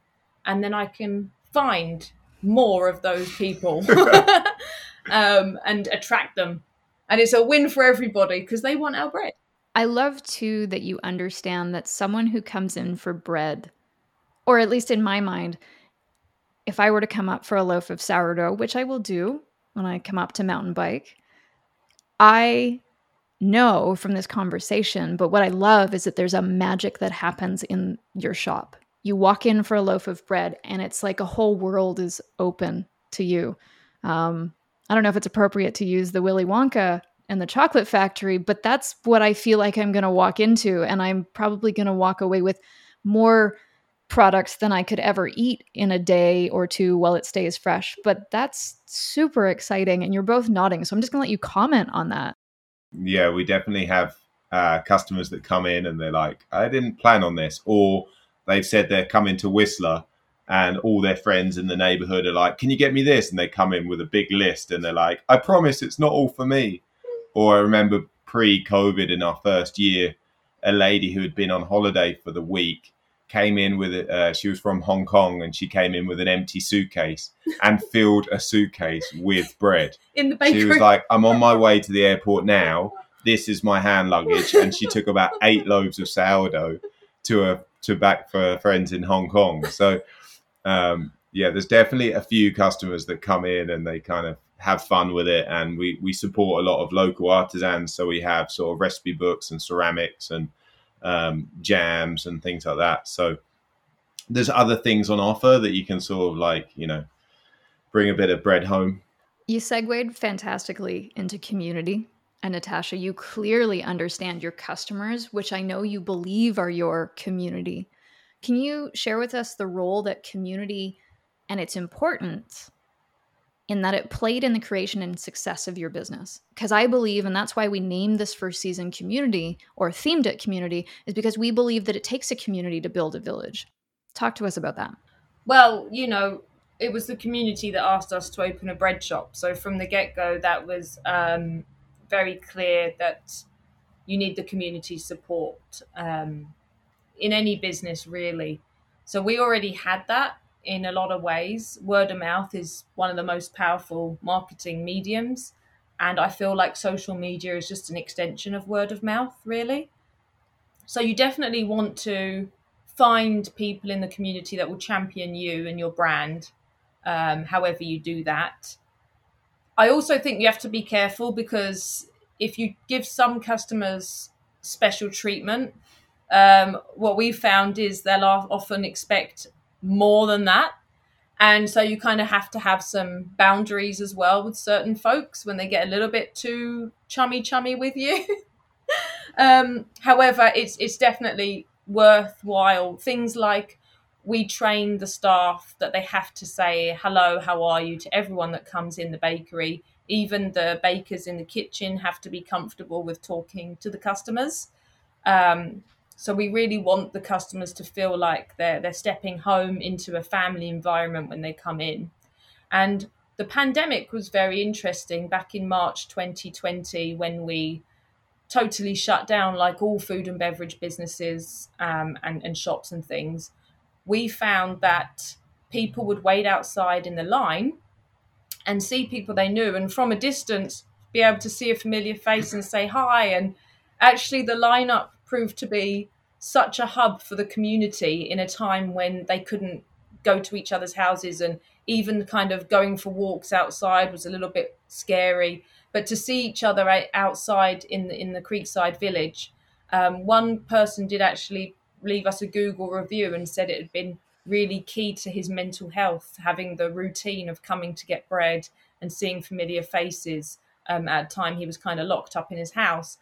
And then I can find more of those people um, and attract them. And it's a win for everybody because they want our bread. I love too that you understand that someone who comes in for bread, or at least in my mind, if I were to come up for a loaf of sourdough, which I will do when I come up to mountain bike, I know from this conversation, but what I love is that there's a magic that happens in your shop. You walk in for a loaf of bread, and it's like a whole world is open to you. Um, I don't know if it's appropriate to use the Willy Wonka and the chocolate factory, but that's what I feel like I'm going to walk into. And I'm probably going to walk away with more products than I could ever eat in a day or two while it stays fresh. But that's super exciting. And you're both nodding. So I'm just going to let you comment on that. Yeah, we definitely have uh, customers that come in and they're like, I didn't plan on this. Or they've said they're coming to Whistler and all their friends in the neighborhood are like, Can you get me this? And they come in with a big list and they're like, I promise it's not all for me. Or I remember pre COVID in our first year, a lady who had been on holiday for the week came in with it. Uh, she was from Hong Kong and she came in with an empty suitcase and filled a suitcase with bread. In the bakery. She was like, I'm on my way to the airport now. This is my hand luggage. And she took about eight loaves of sourdough to a to back for friends in Hong Kong. So um, yeah, there's definitely a few customers that come in and they kind of have fun with it. And we, we support a lot of local artisans. So we have sort of recipe books and ceramics and um, jams and things like that. So there's other things on offer that you can sort of like, you know, bring a bit of bread home. You segued fantastically into community. And Natasha, you clearly understand your customers, which I know you believe are your community. Can you share with us the role that community and its importance in that it played in the creation and success of your business? Because I believe, and that's why we named this first season community or themed it community, is because we believe that it takes a community to build a village. Talk to us about that. Well, you know, it was the community that asked us to open a bread shop. So from the get go, that was um, very clear that you need the community support. Um, in any business really. So we already had that in a lot of ways. Word of mouth is one of the most powerful marketing mediums. And I feel like social media is just an extension of word of mouth, really. So you definitely want to find people in the community that will champion you and your brand, um, however you do that. I also think you have to be careful because if you give some customers special treatment, um, what we've found is they'll often expect more than that. And so you kind of have to have some boundaries as well with certain folks when they get a little bit too chummy chummy with you. um, however, it's it's definitely worthwhile. Things like we train the staff that they have to say hello, how are you to everyone that comes in the bakery. Even the bakers in the kitchen have to be comfortable with talking to the customers. Um, so we really want the customers to feel like they're they're stepping home into a family environment when they come in. And the pandemic was very interesting back in March 2020 when we totally shut down like all food and beverage businesses um, and, and shops and things. We found that people would wait outside in the line and see people they knew and from a distance be able to see a familiar face and say hi and actually the lineup proved to be such a hub for the community in a time when they couldn't go to each other's houses and even kind of going for walks outside was a little bit scary. But to see each other outside in the in the creekside village um, one person did actually leave us a google review and said it had been really key to his mental health having the routine of coming to get bread and seeing familiar faces. Um, at a time he was kind of locked up in his house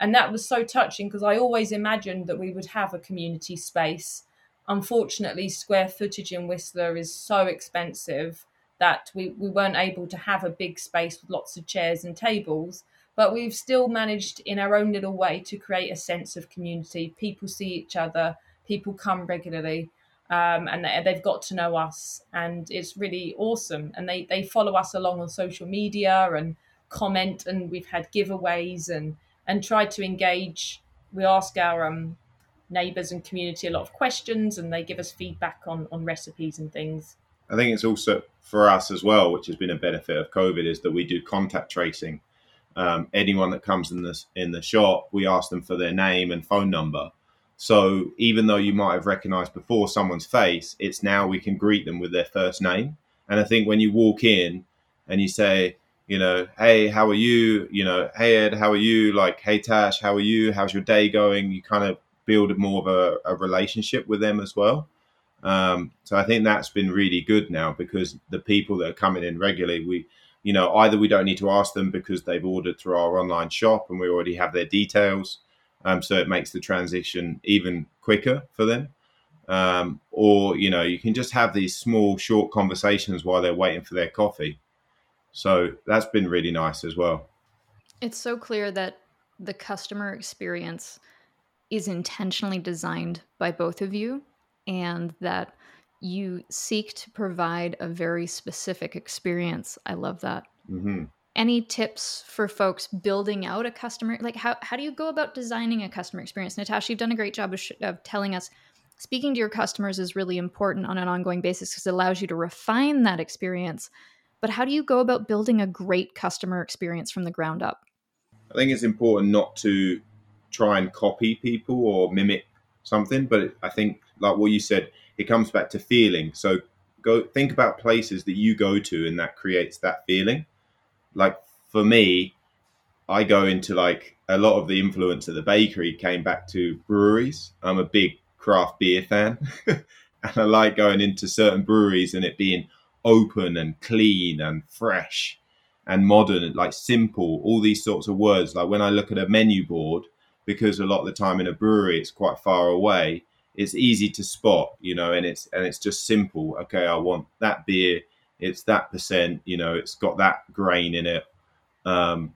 and that was so touching because i always imagined that we would have a community space unfortunately, square footage in Whistler is so expensive that we, we weren't able to have a big space with lots of chairs and tables. But we've still managed, in our own little way, to create a sense of community. People see each other, people come regularly, um, and they, they've got to know us. And it's really awesome. And they, they follow us along on social media and comment, and we've had giveaways and, and tried to engage. We ask our um, neighbours and community a lot of questions and they give us feedback on, on recipes and things. I think it's also for us as well, which has been a benefit of COVID, is that we do contact tracing. Um, anyone that comes in the in the shop, we ask them for their name and phone number. So even though you might have recognised before someone's face, it's now we can greet them with their first name. And I think when you walk in and you say, you know, hey, how are you? You know, hey Ed, how are you? Like, hey Tash, how are you? How's your day going? You kind of build more of a, a relationship with them as well. Um, so I think that's been really good now because the people that are coming in regularly, we, you know, either we don't need to ask them because they've ordered through our online shop and we already have their details, um, so it makes the transition even quicker for them. Um, or you know, you can just have these small, short conversations while they're waiting for their coffee. So that's been really nice as well. It's so clear that the customer experience is intentionally designed by both of you and that you seek to provide a very specific experience. I love that. Mm-hmm. Any tips for folks building out a customer? Like, how, how do you go about designing a customer experience? Natasha, you've done a great job of, sh- of telling us speaking to your customers is really important on an ongoing basis because it allows you to refine that experience. But how do you go about building a great customer experience from the ground up? I think it's important not to try and copy people or mimic something. But I think, like what you said, it comes back to feeling. So go think about places that you go to and that creates that feeling. Like for me, I go into like a lot of the influence at the bakery came back to breweries. I'm a big craft beer fan. and I like going into certain breweries and it being open and clean and fresh and modern, like simple, all these sorts of words. Like when I look at a menu board, because a lot of the time in a brewery it's quite far away it's easy to spot you know and it's and it's just simple. Okay i want that beer. It's that percent you know it's got that grain in it. Um,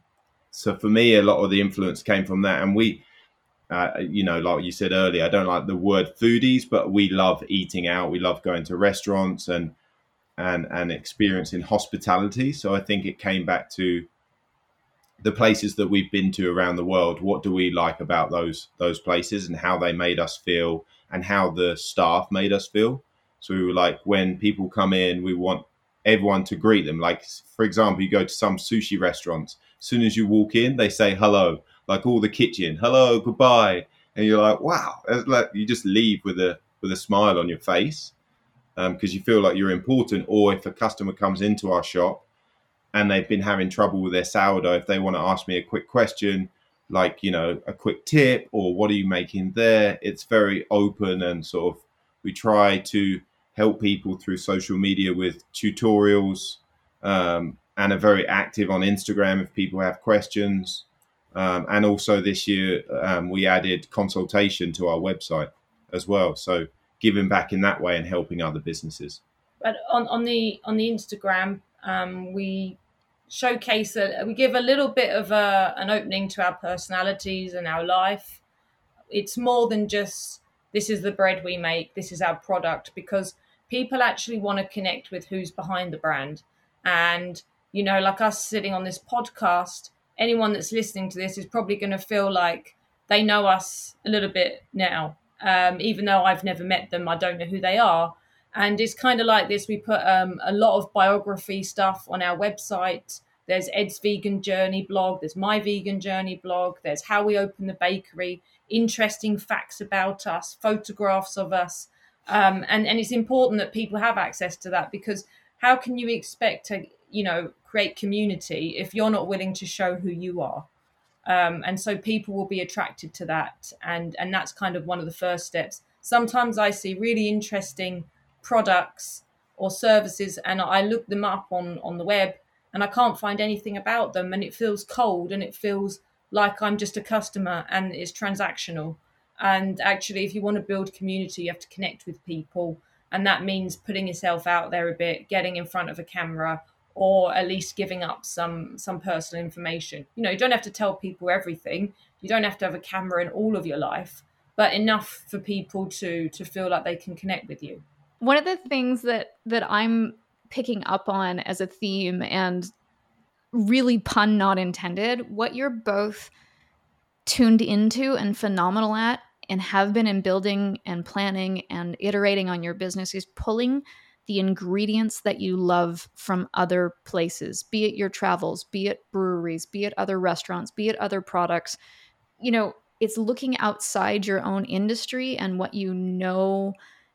so for me a lot of the influence came from that. And we uh, you know like you said earlier i don't like the word foodies but we love eating out. We love going to restaurants and and and experience in hospitality so i think it came back to the places that we've been to around the world, what do we like about those those places and how they made us feel and how the staff made us feel. So we were like, when people come in, we want everyone to greet them. Like, for example, you go to some sushi restaurants. As soon as you walk in, they say hello, like all the kitchen, hello, goodbye, and you're like, wow, it's like you just leave with a with a smile on your face because um, you feel like you're important. Or if a customer comes into our shop and they've been having trouble with their sourdough, if they want to ask me a quick question, like, you know, a quick tip or what are you making there, it's very open and sort of we try to help people through social media with tutorials um, and are very active on Instagram if people have questions. Um, and also this year, um, we added consultation to our website as well. So giving back in that way and helping other businesses. But on, on the on the Instagram, um, we showcase a, we give a little bit of a, an opening to our personalities and our life. It's more than just this is the bread we make this is our product because people actually want to connect with who's behind the brand. And you know like us sitting on this podcast anyone that's listening to this is probably going to feel like they know us a little bit now um, even though i've never met them i don't know who they are and it's kind of like this we put um, a lot of biography stuff on our website there's ed's vegan journey blog there's my vegan journey blog there's how we open the bakery interesting facts about us, photographs of us. Um, and, and it's important that people have access to that because how can you expect to, you know, create community if you're not willing to show who you are? Um, and so people will be attracted to that. And, and that's kind of one of the first steps. Sometimes I see really interesting products or services and I look them up on, on the web and I can't find anything about them and it feels cold and it feels like I'm just a customer and it's transactional. And actually, if you want to build community, you have to connect with people. And that means putting yourself out there a bit, getting in front of a camera, or at least giving up some some personal information. You know, you don't have to tell people everything. You don't have to have a camera in all of your life, but enough for people to to feel like they can connect with you. One of the things that that I'm picking up on as a theme and really pun not intended, what you're both tuned into and phenomenal at and have been in building and planning and iterating on your business is pulling the ingredients that you love from other places, be it your travels, be it breweries, be it other restaurants, be it other products. You know, it's looking outside your own industry and what you know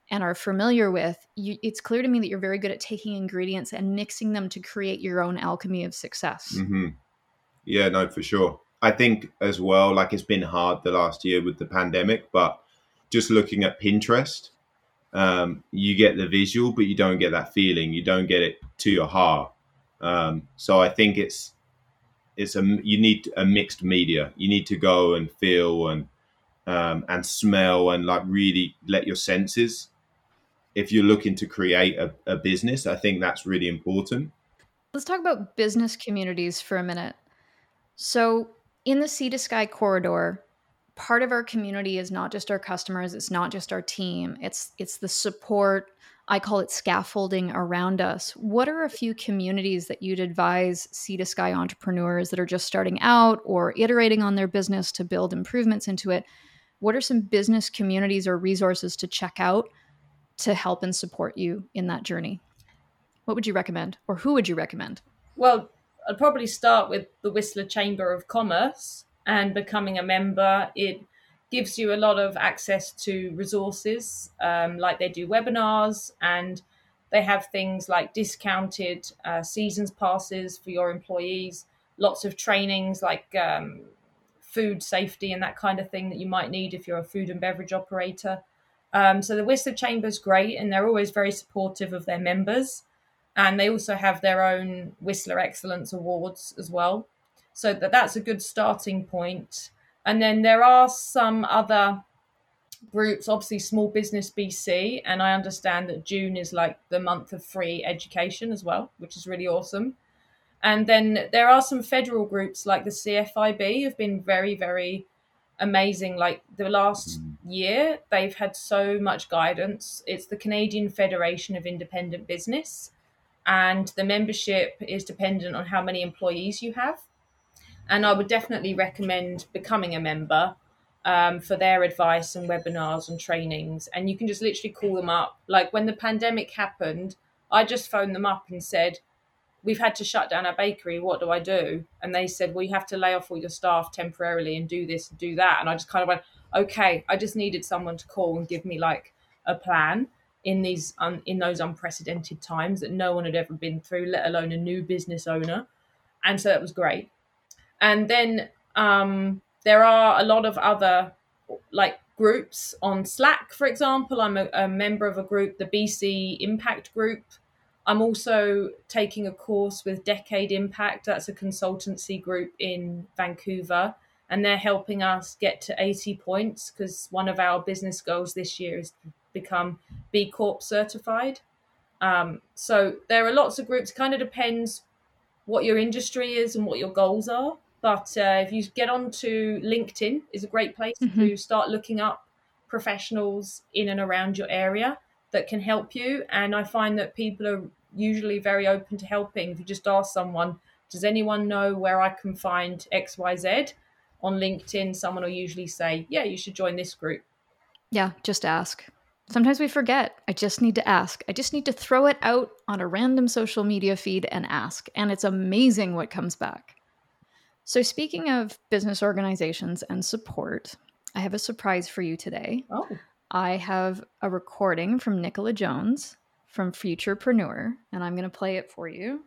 and are familiar with, you, it's clear to me that you're very good at taking ingredients and mixing them to create your own alchemy of success. Mm-hmm. Yeah, no, for sure. I think as well, like it's been hard the last year with the pandemic, but just looking at Pinterest, um, you get the visual, but you don't get that feeling. You don't get it to your heart. Um, so I think it's it's a you need a mixed media. You need to go and feel and um, and smell and like really let your senses if you're looking to create a, a business, I think that's really important. Let's talk about business communities for a minute. So, in the Sea to Sky corridor, part of our community is not just our customers, it's not just our team, it's it's the support, I call it scaffolding around us. What are a few communities that you'd advise Sea to Sky entrepreneurs that are just starting out or iterating on their business to build improvements into it? What are some business communities or resources to check out to help and support you in that journey? What would you recommend, or who would you recommend? Well, I'd probably start with the Whistler Chamber of Commerce and becoming a member. It gives you a lot of access to resources, um, like they do webinars and they have things like discounted uh, seasons passes for your employees, lots of trainings like um, food safety and that kind of thing that you might need if you're a food and beverage operator. Um, so the Whistler Chamber's great, and they're always very supportive of their members. And they also have their own Whistler Excellence Awards as well. So that that's a good starting point. And then there are some other groups, obviously Small Business BC, and I understand that June is like the month of free education as well, which is really awesome. And then there are some federal groups like the CFIB have been very, very amazing. Like the last mm. year, they've had so much guidance. It's the Canadian Federation of Independent Business, and the membership is dependent on how many employees you have. And I would definitely recommend becoming a member um, for their advice and webinars and trainings. And you can just literally call them up. Like when the pandemic happened, I just phoned them up and said, we've had to shut down our bakery. What do I do? And they said, well, you have to lay off all your staff temporarily and do this and do that. And I just kind of went, okay, I just needed someone to call and give me like a plan in these in those unprecedented times that no one had ever been through, let alone a new business owner. And so that was great. And then um, there are a lot of other like groups on Slack, for example. I'm a, a member of a group, the BC Impact Group I'm also taking a course with Decade Impact. That's a consultancy group in Vancouver. And they're helping us get to 80 points because one of our business goals this year is to become B Corp certified. Um, so there are lots of groups. Kind of depends what your industry is and what your goals are. But uh, if you get onto LinkedIn, is a great place mm-hmm. to start looking up professionals in and around your area that can help you. And I find that people are usually very open to helping. If you just ask someone, does anyone know where I can find XYZ on LinkedIn? Someone will usually say, yeah, you should join this group. Yeah, just ask. Sometimes we forget. I just need to ask. I just need to throw it out on a random social media feed and ask. And it's amazing what comes back. So, speaking of business organizations and support, I have a surprise for you today. Oh. I have a recording from Nicola Jones from Futurepreneur, and I'm going to play it for you.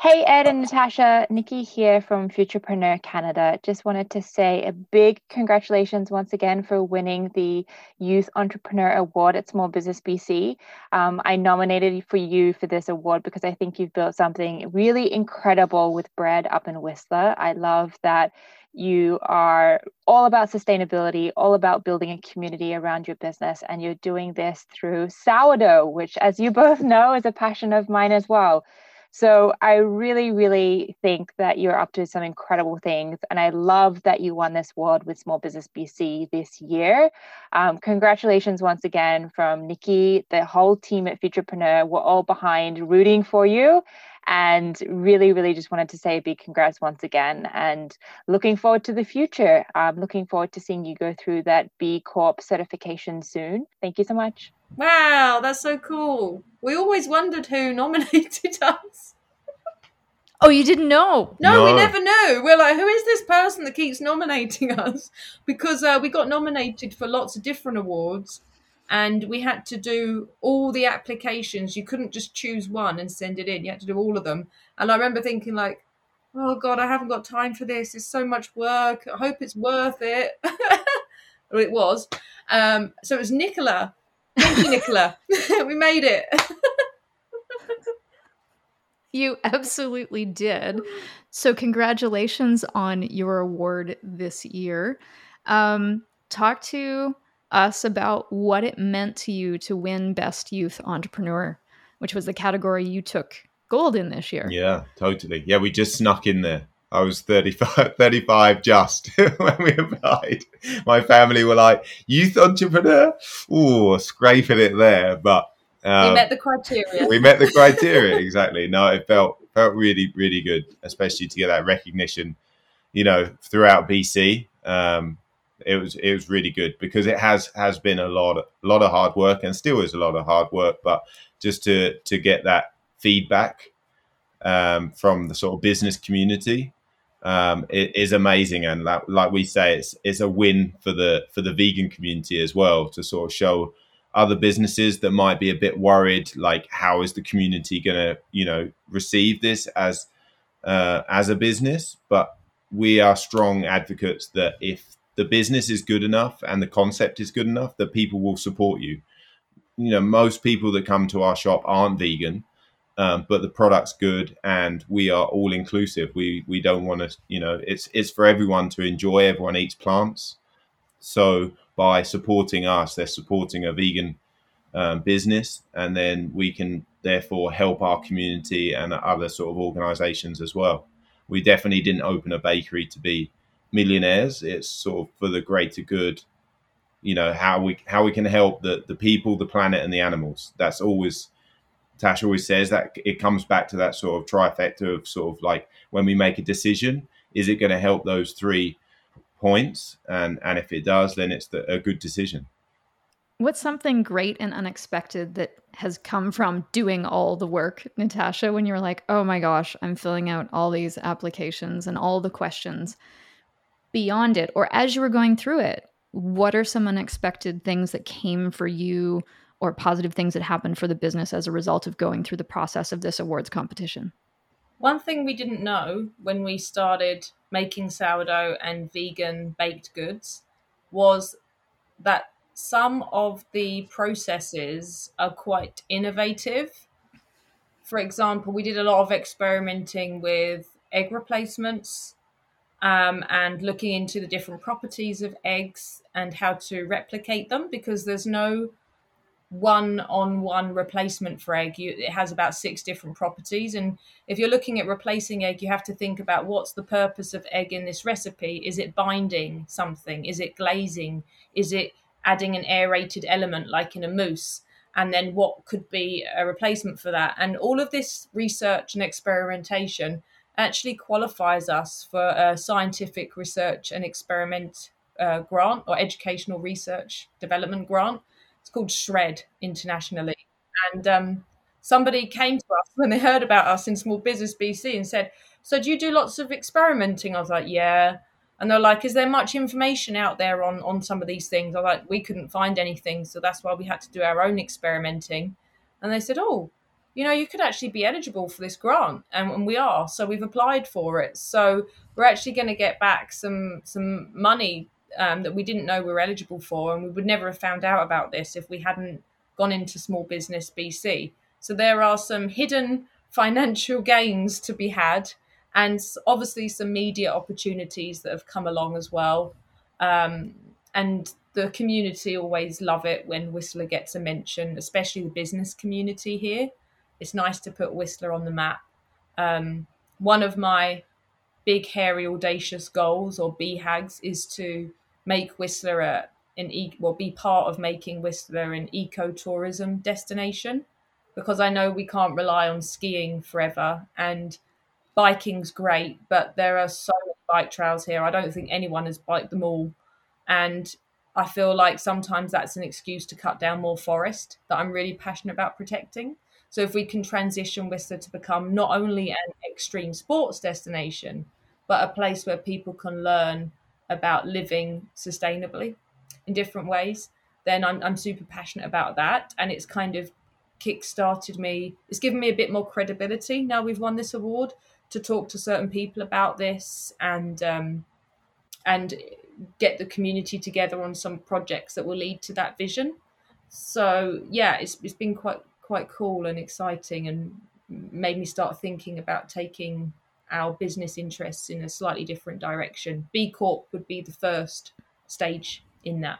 Hey, Ed and Natasha, Nikki here from Futurepreneur Canada. Just wanted to say a big congratulations once again for winning the Youth Entrepreneur Award at Small Business BC. Um, I nominated for you for this award because I think you've built something really incredible with BReD up in Whistler. I love that you are all about sustainability, all about building a community around your business, and you're doing this through sourdough, which, as you both know, is a passion of mine as well. So I really, really think that you're up to some incredible things. And I love that you won this award with Small Business BC this year. Um, congratulations once again from Nikki, the whole team at Futurepreneur. We're all behind rooting for you. And really, really just wanted to say a big congrats once again and looking forward to the future. I'm looking forward to seeing you go through that B Corp certification soon. Thank you so much. Wow, that's so cool. We always wondered who nominated us. Oh, you didn't know? No, No. we never knew. We're like, who is this person that keeps nominating us? Because uh, we got nominated for lots of different awards and we had to do all the applications. You couldn't just choose one and send it in. You had to do all of them. And I remember thinking like, oh God, I haven't got time for this. It's so much work. I hope it's worth it. well, it was. Um, so it was Nicola. Thank you, Nicola. we made it. You absolutely did. So, congratulations on your award this year. Um, talk to us about what it meant to you to win Best Youth Entrepreneur, which was the category you took gold in this year. Yeah, totally. Yeah, we just snuck in there. I was 35, 35 just when we applied. My family were like, youth entrepreneur? Ooh, scraping it there. But um, we met the criteria. we met the criteria exactly. No, it felt felt really really good, especially to get that recognition. You know, throughout BC, um, it was it was really good because it has has been a lot of, lot of hard work and still is a lot of hard work. But just to to get that feedback um, from the sort of business community um, it is amazing, and like, like we say, it's it's a win for the for the vegan community as well to sort of show other businesses that might be a bit worried like how is the community going to you know receive this as uh, as a business but we are strong advocates that if the business is good enough and the concept is good enough that people will support you. You know most people that come to our shop aren't vegan um, but the product's good and we are all inclusive. We we don't want to you know it's it's for everyone to enjoy. Everyone eats plants. So by supporting us, they're supporting a vegan um, business, and then we can therefore help our community and other sort of organisations as well. We definitely didn't open a bakery to be millionaires. It's sort of for the greater good. You know how we how we can help the the people, the planet, and the animals. That's always Tash always says that it comes back to that sort of trifecta of sort of like when we make a decision, is it going to help those three points and and if it does then it's the, a good decision What's something great and unexpected that has come from doing all the work, Natasha, when you're like, oh my gosh, I'm filling out all these applications and all the questions beyond it, or as you were going through it? What are some unexpected things that came for you or positive things that happened for the business as a result of going through the process of this awards competition? One thing we didn't know when we started making sourdough and vegan baked goods was that some of the processes are quite innovative. For example, we did a lot of experimenting with egg replacements um, and looking into the different properties of eggs and how to replicate them because there's no one on one replacement for egg. You, it has about six different properties. And if you're looking at replacing egg, you have to think about what's the purpose of egg in this recipe? Is it binding something? Is it glazing? Is it adding an aerated element like in a mousse? And then what could be a replacement for that? And all of this research and experimentation actually qualifies us for a scientific research and experiment uh, grant or educational research development grant it's called SR&ED internationally. And um, somebody came to us when they heard about us in Small Business BC and said, So do you do lots of experimenting? I was like, Yeah. And they're like, "Is there much information out there on on some of these things?" I like, "We couldn't find anything, so that's why we had to do our own experimenting." And they said, "Oh, you know, you could actually be eligible for this grant, and, and we are. So we've applied for it. So we're actually going to get back some some money um, that we didn't know we were eligible for, and we would never have found out about this if we hadn't gone into small business BC. So there are some hidden financial gains to be had, and obviously some media opportunities that have come along as well. Um, and the community always love it when Whistler gets a mention, especially the business community here. It's nice to put Whistler on the map. Um, one of my big, hairy, audacious goals or BHAGs is to make Whistler a, an e- well be part of making Whistler an ecotourism destination because I know we can't rely on skiing forever and biking's great, but there are so many bike trails here. I don't think anyone has biked them all, and I feel like sometimes that's an excuse to cut down more forest that I'm really passionate about protecting. So if we can transition Whistler to become not only an extreme sports destination, but a place where people can learn about living sustainably in different ways, then I'm, I'm super passionate about that. And it's kind of kick-started me, it's given me a bit more credibility now we've won this award to talk to certain people about this and um, and get the community together on some projects that will lead to that vision. So yeah, it's, it's been quite quite cool and exciting and made me start thinking about taking our business interests in a slightly different direction. B Corp would be the first stage in that.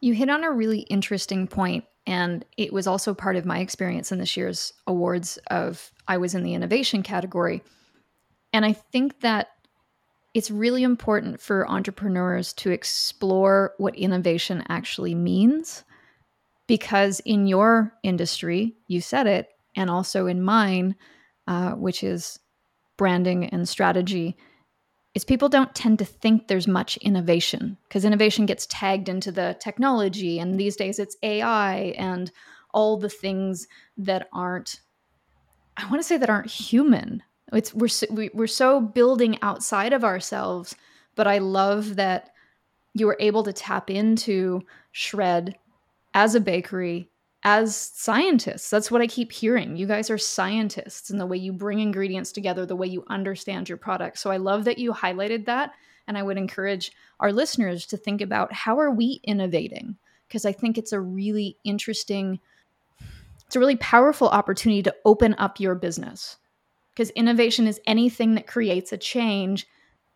You hit on a really interesting point, and it was also part of my experience in this year's awards of I was in the innovation category. And I think that it's really important for entrepreneurs to explore what innovation actually means because in your industry, you said it, and also in mine, uh, which is branding and strategy, is people don't tend to think there's much innovation because innovation gets tagged into the technology, and these days it's AI and all the things that aren't, I want to say that aren't human. It's we're so, we're so building outside of ourselves, but I love that you were able to tap into SR&ED as a bakery as scientists. That's what I keep hearing. You guys are scientists in the way you bring ingredients together, the way you understand your product. So I love that you highlighted that. And I would encourage our listeners to think about how are we innovating? Because I think it's a really interesting, it's a really powerful opportunity to open up your business. Because innovation is anything that creates a change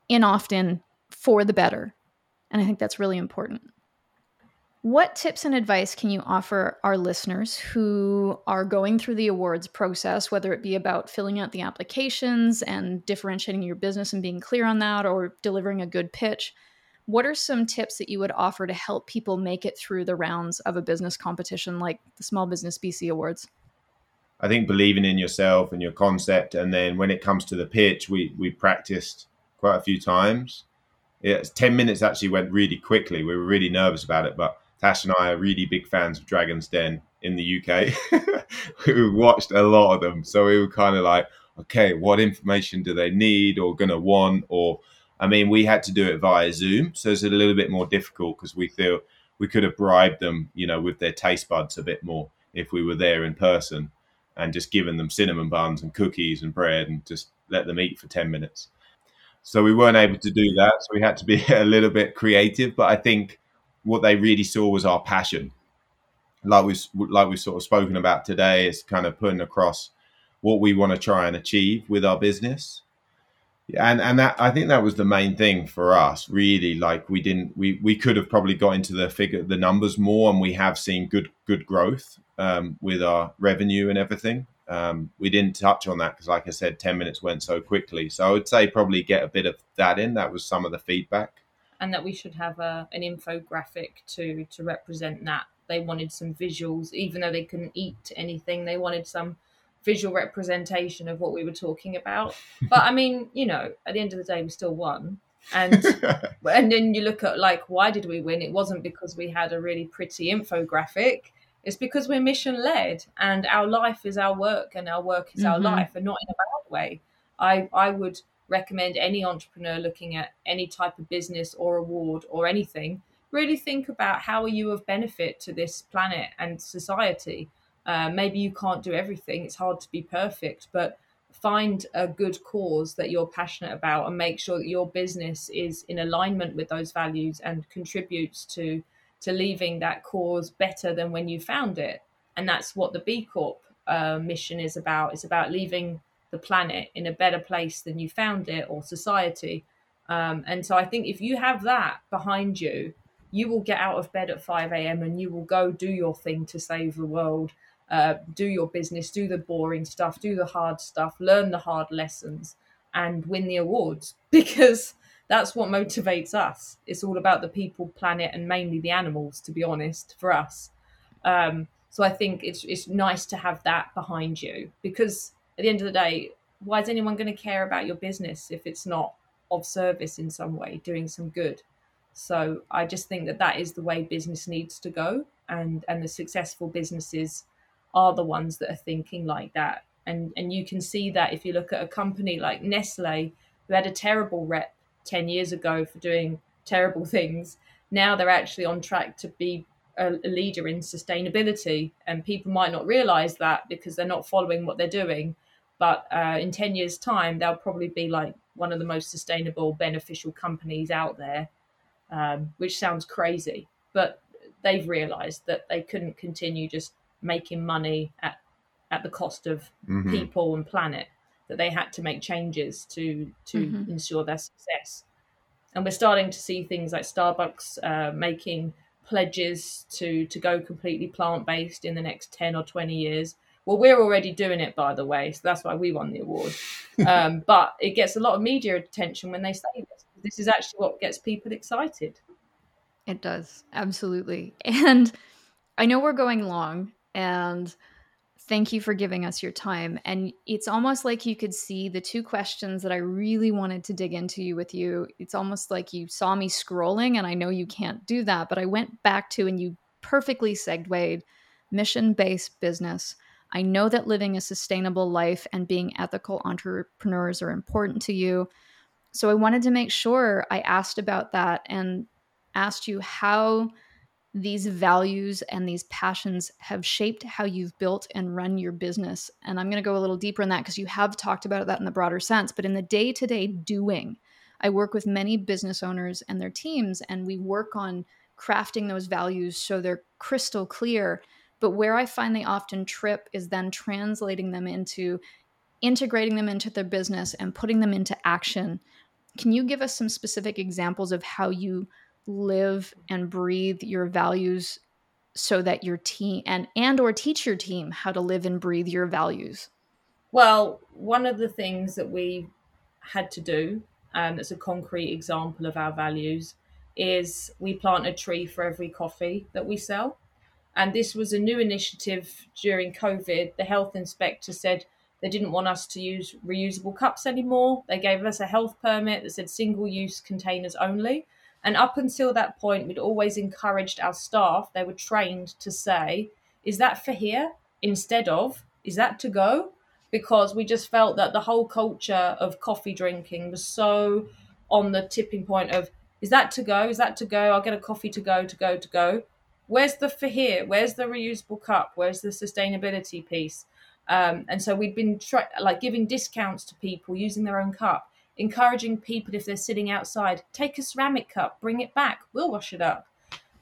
in often for the better. And I think that's really important. What tips and advice can you offer our listeners who are going through the awards process, whether it be about filling out the applications and differentiating your business and being clear on that, or delivering a good pitch? What are some tips that you would offer to help people make it through the rounds of a business competition like the Small Business BC Awards? I think believing in yourself and your concept, and then when it comes to the pitch, we we practiced quite a few times. Yeah, ten minutes actually went really quickly. We were really nervous about it, but Tash and I are really big fans of Dragon's Den in the UK. we watched a lot of them, so we were kind of like, okay, what information do they need or gonna want? Or, I mean, we had to do it via Zoom, so it's a little bit more difficult because we feel we could have bribed them, you know, with their taste buds a bit more if we were there in person and just given them cinnamon buns and cookies and bread and just let them eat for 10 minutes. So we weren't able to do that. So we had to be a little bit creative. But I think what they really saw was our passion. Like we've like we've sort of spoken about today, is kind of putting across what we want to try and achieve with our business. And and that I think that was the main thing for us, really. Like we didn't we we could have probably got into the figure the numbers more, and we have seen good good growth um, with our revenue and everything. Um, we didn't touch on that because, like I said, ten minutes went so quickly. So I would say probably get a bit of that in. That was some of the feedback and that we should have a, an infographic to to represent that. They wanted some visuals, even though they couldn't eat anything. They wanted some visual representation of what we were talking about. But I mean, you know, at the end of the day, we still won. And and then you look at like why did we win? It wasn't because we had a really pretty infographic. It's because we're mission led, and our life is our work, and our work is mm-hmm. our life, and not in a bad way. I I would recommend any entrepreneur looking at any type of business or award or anything really think about how are you of benefit to this planet and society. Uh, maybe you can't do everything it's hard to be perfect but find a good cause that you're passionate about and make sure that your business is in alignment with those values and contributes to to leaving that cause better than when you found it. And that's what the b corp uh, mission is about. It's about leaving the planet in a better place than you found it or society um, and so i think if you have that behind you you will get out of bed at 5 a.m and you will go do your thing to save the world uh, do your business, do the boring stuff, do the hard stuff, learn the hard lessons, and win the awards because that's what motivates us. It's all about the people, planet, and mainly the animals, to be honest, for us. Um, so I think it's it's nice to have that behind you because at the end of the day, why is anyone going to care about your business if it's not of service in some way, doing some good? So I just think that that is the way business needs to go, and and the successful businesses are the ones that are thinking like that. And and you can see that if you look at a company like Nestle, who had a terrible rep 10 years ago for doing terrible things, now they're actually on track to be a, a leader in sustainability. And people might not realize that because they're not following what they're doing. But uh, in 10 years' time, they'll probably be like one of the most sustainable, beneficial companies out there, um, which sounds crazy. But they've realized that they couldn't continue just making money at at the cost of mm-hmm. people and planet that they had to make changes to to mm-hmm. ensure their success and we're starting to see things like starbucks uh, making pledges to to go completely plant-based in the next 10 or 20 years well we're already doing it by the way so that's why we won the award um, but it gets a lot of media attention when they say this this is actually what gets people excited it does absolutely and i know we're going long and thank you for giving us your time. And it's almost like you could see the two questions that I really wanted to dig into you with you. It's almost like you saw me scrolling, and I know you can't do that, but I went back to and you perfectly segued mission based business. I know that living a sustainable life and being ethical entrepreneurs are important to you. So I wanted to make sure I asked about that and asked you how these values and these passions have shaped how you've built and run your business. And I'm going to go a little deeper in that because you have talked about that in the broader sense. But in the day to day doing, I work with many business owners and their teams, and we work on crafting those values so they're crystal clear. But where I find they often trip is then translating them into integrating them into their business and putting them into action. Can you give us some specific examples of how you live and breathe your values so that your team and and or teach your team how to live and breathe your values well one of the things that we had to do and um, that's a concrete example of our values is we plant a tree for every coffee that we sell and this was a new initiative during covid the health inspector said they didn't want us to use reusable cups anymore they gave us a health permit that said single use containers only and up until that point, we'd always encouraged our staff, they were trained to say, Is that for here? Instead of, Is that to go? Because we just felt that the whole culture of coffee drinking was so on the tipping point of, Is that to go? Is that to go? I'll get a coffee to go, to go, to go. Where's the for here? Where's the reusable cup? Where's the sustainability piece? Um, and so we'd been tra- like giving discounts to people using their own cup encouraging people if they're sitting outside, take a ceramic cup, bring it back, we'll wash it up.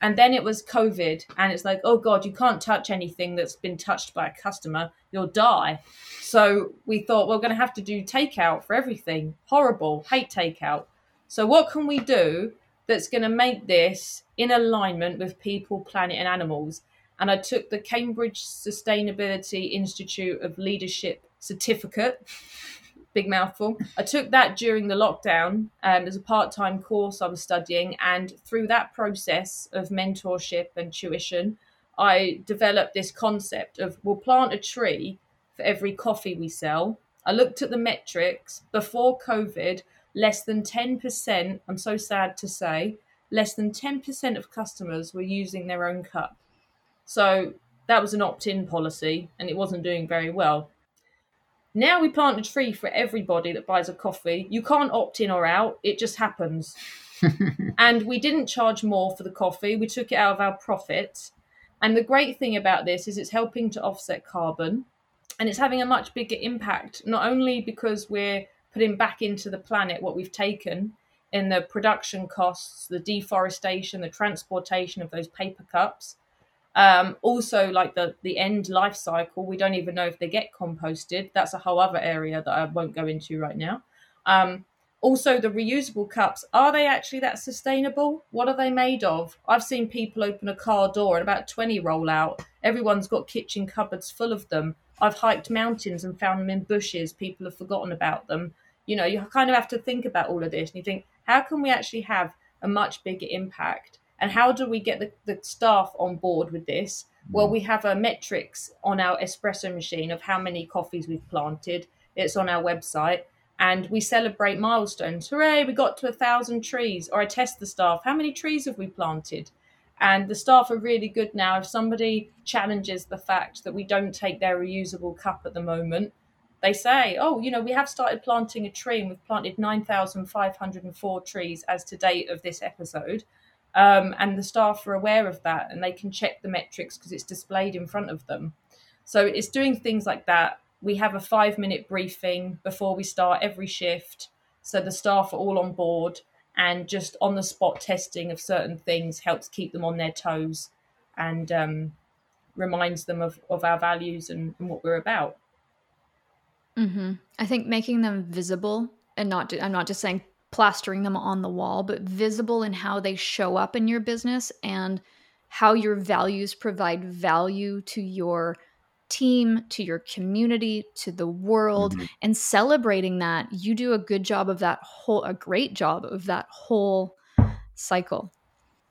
And then it was COVID, and it's like, oh God, you can't touch anything that's been touched by a customer, you'll die. So we thought, we're going to have to do takeout for everything. Horrible, hate takeout. So, what can we do that's going to make this in alignment with people, planet, and animals? And I took the Cambridge Sustainability Institute of Leadership certificate big mouthful. I took that during the lockdown um, as a part time course I was studying. And through that process of mentorship and tuition, I developed this concept of we'll plant a tree for every coffee we sell. I looked at the metrics before COVID, less than 10%, I'm so sad to say, less than 10% of customers were using their own cup. So that was an opt in policy and it wasn't doing very well Now we plant a tree for everybody that buys a coffee. You can't opt in or out, it just happens. and we didn't charge more for the coffee, we took it out of our profits. And the great thing about this is it's helping to offset carbon and it's having a much bigger impact, not only because we're putting back into the planet what we've taken in the production costs, the deforestation, the transportation of those paper cups, um, also, like the the end life cycle, we don't even know if they get composted. That's a whole other area that I won't go into right now. Um, also, the reusable cups are they actually that sustainable? What are they made of? I've seen people open a car door and about twenty roll out. Everyone's got kitchen cupboards full of them. I've hiked mountains and found them in bushes. People have forgotten about them. You know, you kind of have to think about all of this and you think, how can we actually have a much bigger impact? And how do we get the, the staff on board with this? Well, mm. we have a metrics on our espresso machine of how many coffees we've planted. It's on our website. And we celebrate milestones. Hooray, we got to a thousand trees. Or I test the staff. How many trees have we planted? And the staff are really good now. If somebody challenges the fact that we don't take their reusable cup at the moment, they say, oh, you know, we have started planting a tree and we've planted 9,504 trees as to date of this episode. Um, and the staff are aware of that and they can check the metrics because it's displayed in front of them. So it's doing things like that. We have a five minute briefing before we start every shift. So the staff are all on board and just on the spot testing of certain things helps keep them on their toes and um, reminds them of, of our values and, and what we're about. Mm-hmm. I think making them visible and not, I'm not just saying plastering them on the wall, but visible in how they show up in your business and how your values provide value to your team, to your community, to the world, mm-hmm. and celebrating that. You do a good job of that whole, a great job of that whole cycle.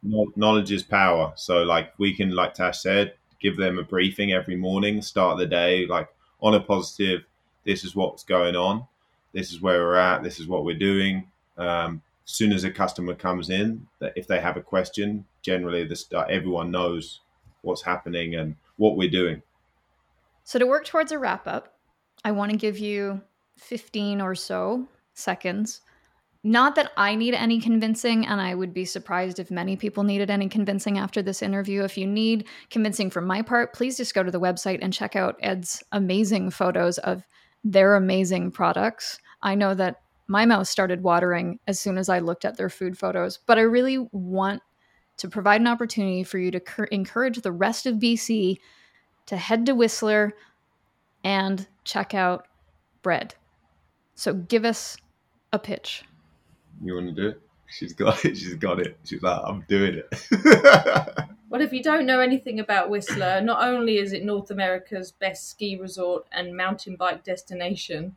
Knowledge is power. So, like we can, like Tash said, give them a briefing every morning, start the day like on a positive. This is what's going on. This is where we're at. This is what we're doing um, soon as a customer comes in, that if they have a question, generally this everyone knows what's happening and what we're doing. So to work towards a wrap up, I want to give you 15 or so seconds. Not that I need any convincing, and I would be surprised if many people needed any convincing after this interview. If you need convincing from my part, please just go to the website and check out Ed's amazing photos of their amazing products. I know that my mouth started watering as soon as I looked at their food photos. But I really want to provide an opportunity for you to cur- encourage the rest of BC to head to Whistler and check out BReD. So give us a pitch. You want to do it? She's got it. She's got it. She's like, I'm doing it. well, if you don't know anything about Whistler, not only is it North America's best ski resort and mountain bike destination,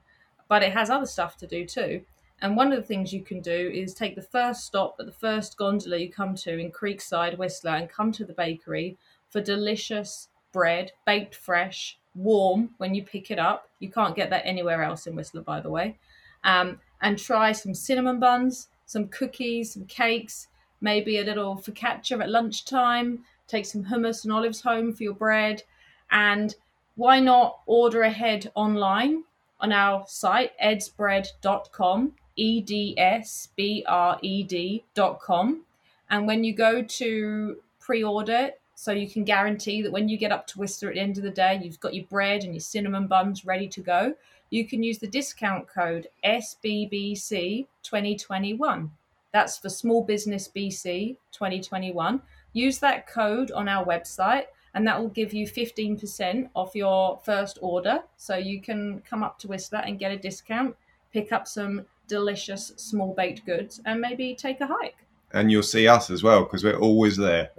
but it has other stuff to do too. And one of the things you can do is take the first stop at the first gondola you come to in Creekside, Whistler, and come to the bakery for delicious bread, baked fresh, warm when you pick it up. You can't get that anywhere else in Whistler, by the way. Um, and try some cinnamon buns, some cookies, some cakes, maybe a little focaccia at lunchtime. Take some hummus and olives home for your bread. And why not order ahead online? on our site, edsbred.com, E D S B R E D.com. And when you go to pre order, so you can guarantee that when you get up to Whistler at the end of the day, you've got your bread and your cinnamon buns ready to go, you can use the discount code SBBC2021. That's for Small Business BC 2021. Use that code on our website and that will give you 15% off your first order. So you can come up to Whistler and get a discount, pick up some delicious small baked goods, and maybe take a hike. And you'll see us as well because we're always there.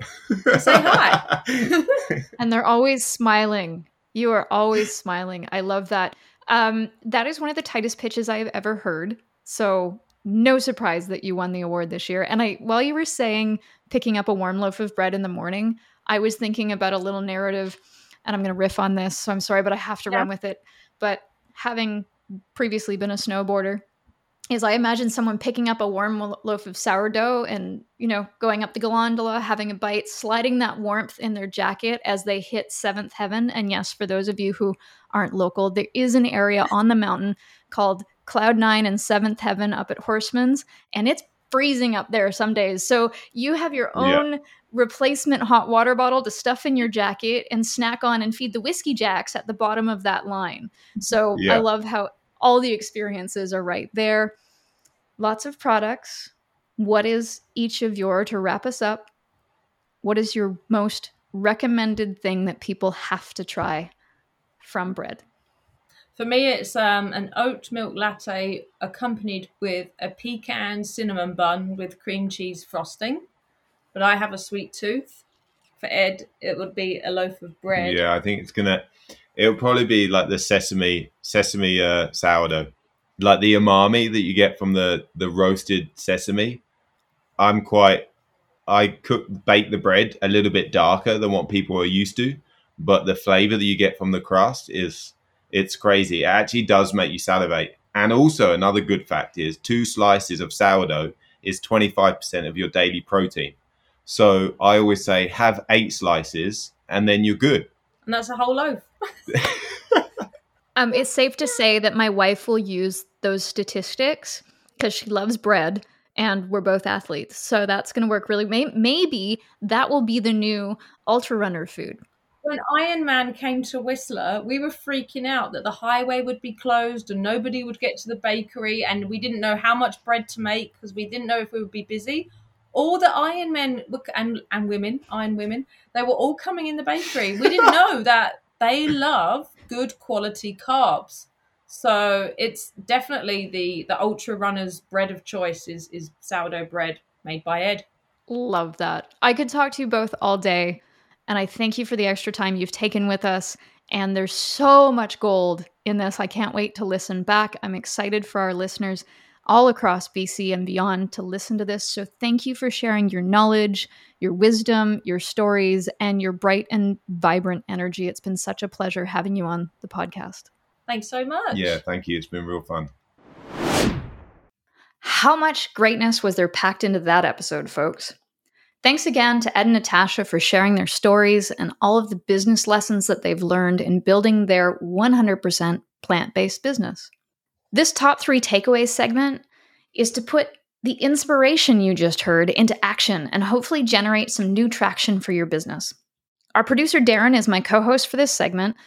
Say hi. and they're always smiling. You are always smiling. I love that. Um, that is one of the tightest pitches I have ever heard. So no surprise that you won the award this year. And I, while you were saying picking up a warm loaf of bread in the morning, I was thinking about a little narrative, and I'm going to riff on this, so I'm sorry, but I have to yeah. run with it. But having previously been a snowboarder is I imagine someone picking up a warm loaf of sourdough and, you know, going up the gondola, having a bite, sliding that warmth in their jacket as they hit seventh heaven. And yes, for those of you who aren't local, there is an area on the mountain called Cloud Nine and Seventh Heaven up at Horstman's, and it's freezing up there some days. So you have your own yeah. replacement hot water bottle to stuff in your jacket and snack on and feed the whiskey jacks at the bottom of that line. So yeah. I love how all the experiences are right there. Lots of products. What is each of your, to wrap us up, what is your most recommended thing that people have to try from BReD? For me, it's um, an oat milk latte accompanied with a pecan cinnamon bun with cream cheese frosting. But I have a sweet tooth. For Ed, it would be a loaf of bread. Yeah, I think it's gonna It'll probably be like the sesame sesame uh, sourdough, like the umami that you get from the the roasted sesame. I'm quite. I cook bake the bread a little bit darker than what people are used to, but the flavor that you get from the crust is it's crazy. It actually does make you salivate. And also another good fact is two slices of sourdough is 25% of your daily protein. So I always say have eight slices and then you're good. And that's a whole loaf. um, it's safe to say that my wife will use those statistics because she loves bread and we're both athletes. So that's going to work really. May- maybe that will be the new ultra runner food. When Ironman came to Whistler, we were freaking out that the highway would be closed and nobody would get to the bakery, and we didn't know how much bread to make because we didn't know if we would be busy. All the Iron Men and and women, Iron women, they were all coming in the bakery. We didn't know that they love good quality carbs. So it's definitely the the ultra runners bread of choice is is sourdough bread made by Ed. Love that. I could talk to you both all day and I thank you for the extra time you've taken with us and there's so much gold in this. I can't wait to listen back. I'm excited for our listeners all across BC and beyond to listen to this. So thank you for sharing your knowledge, your wisdom, your stories, and your bright and vibrant energy. It's been such a pleasure having you on the podcast. Thanks so much. Yeah, thank you. It's been real fun. How much greatness was there packed into that episode, folks? Thanks again to Ed and Natasha for sharing their stories and all of the business lessons that they've learned in building their 100% plant based business. This top three takeaways segment is to put the inspiration you just heard into action and hopefully generate some new traction for your business. Our producer Darren is my co host for this segment,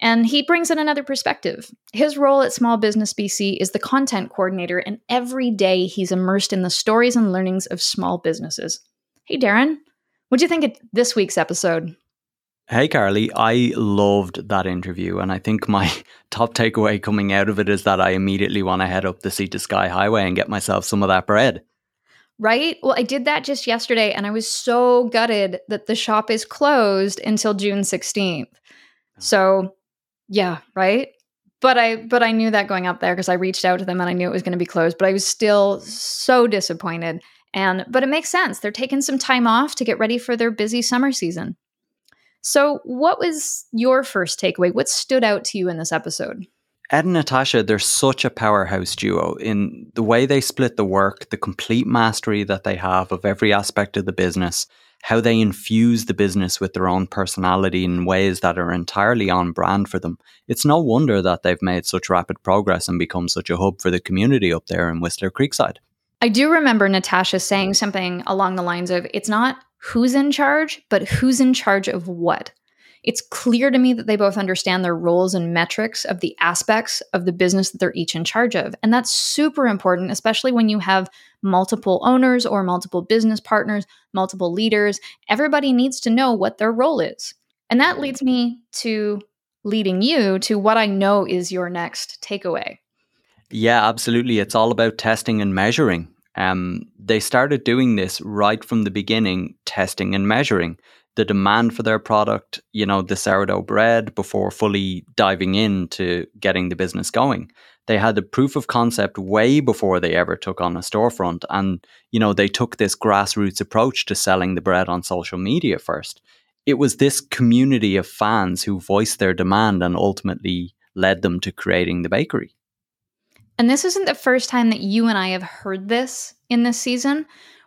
and he brings in another perspective. His role at Small Business BC is the content coordinator, and every day he's immersed in the stories and learnings of small businesses. Hey, Darren, what do you think of this week's episode? Hey, Carly, I loved that interview. And I think my top takeaway coming out of it is that I immediately want to head up the Sea to Sky Highway and get myself some of that bread. Right? Well, I did that just yesterday and I was so gutted that the shop is closed until June 16th. So, yeah, right? But I but I knew that going up there because I reached out to them and I knew it was going to be closed, but I was still so disappointed. And but it makes sense. They're taking some time off to get ready for their busy summer season. So, what was your first takeaway? What stood out to you in this episode? Ed and Natasha, they're such a powerhouse duo in the way they split the work, the complete mastery that they have of every aspect of the business, how they infuse the business with their own personality in ways that are entirely on brand for them. It's no wonder that they've made such rapid progress and become such a hub for the community up there in Whistler Creekside. I do remember Natasha saying something along the lines of it's not who's in charge, but who's in charge of what. It's clear to me that they both understand their roles and metrics of the aspects of the business that they're each in charge of. And that's super important, especially when you have multiple owners or multiple business partners, multiple leaders. Everybody needs to know what their role is. And that leads me to leading you to what I know is your next takeaway. Yeah, absolutely. It's all about testing and measuring. Um, they started doing this right from the beginning, testing and measuring the demand for their product, you know, the sourdough bread before fully diving into getting the business going. They had the proof of concept way before they ever took on a storefront. And, you know, they took this grassroots approach to selling the bread on social media first. It was this community of fans who voiced their demand and ultimately led them to creating the bakery. And this isn't the first time that you and I have heard this in this season.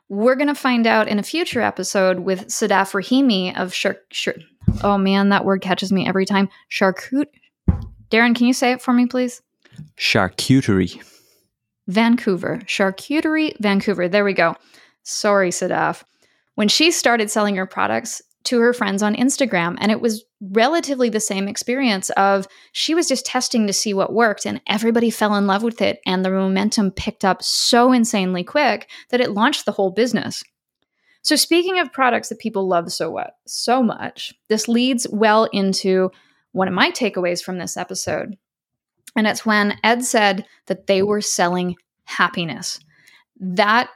We're going to find out in a future episode with Sadaf Rahimi of Shark. Shar- oh man, that word catches me every time. Charcut. Darren, can you say it for me, please? Charcuterie. Vancouver. Charcuterie Vancouver. There we go. Sorry, Sadaf. When she started selling her products to her friends on Instagram, and it was relatively the same experience of she was just testing to see what worked and everybody fell in love with it and the momentum picked up so insanely quick that it launched the whole business. So speaking of products that people love so what so much, this leads well into one of my takeaways from this episode. And it's when Ed said that they were selling happiness. That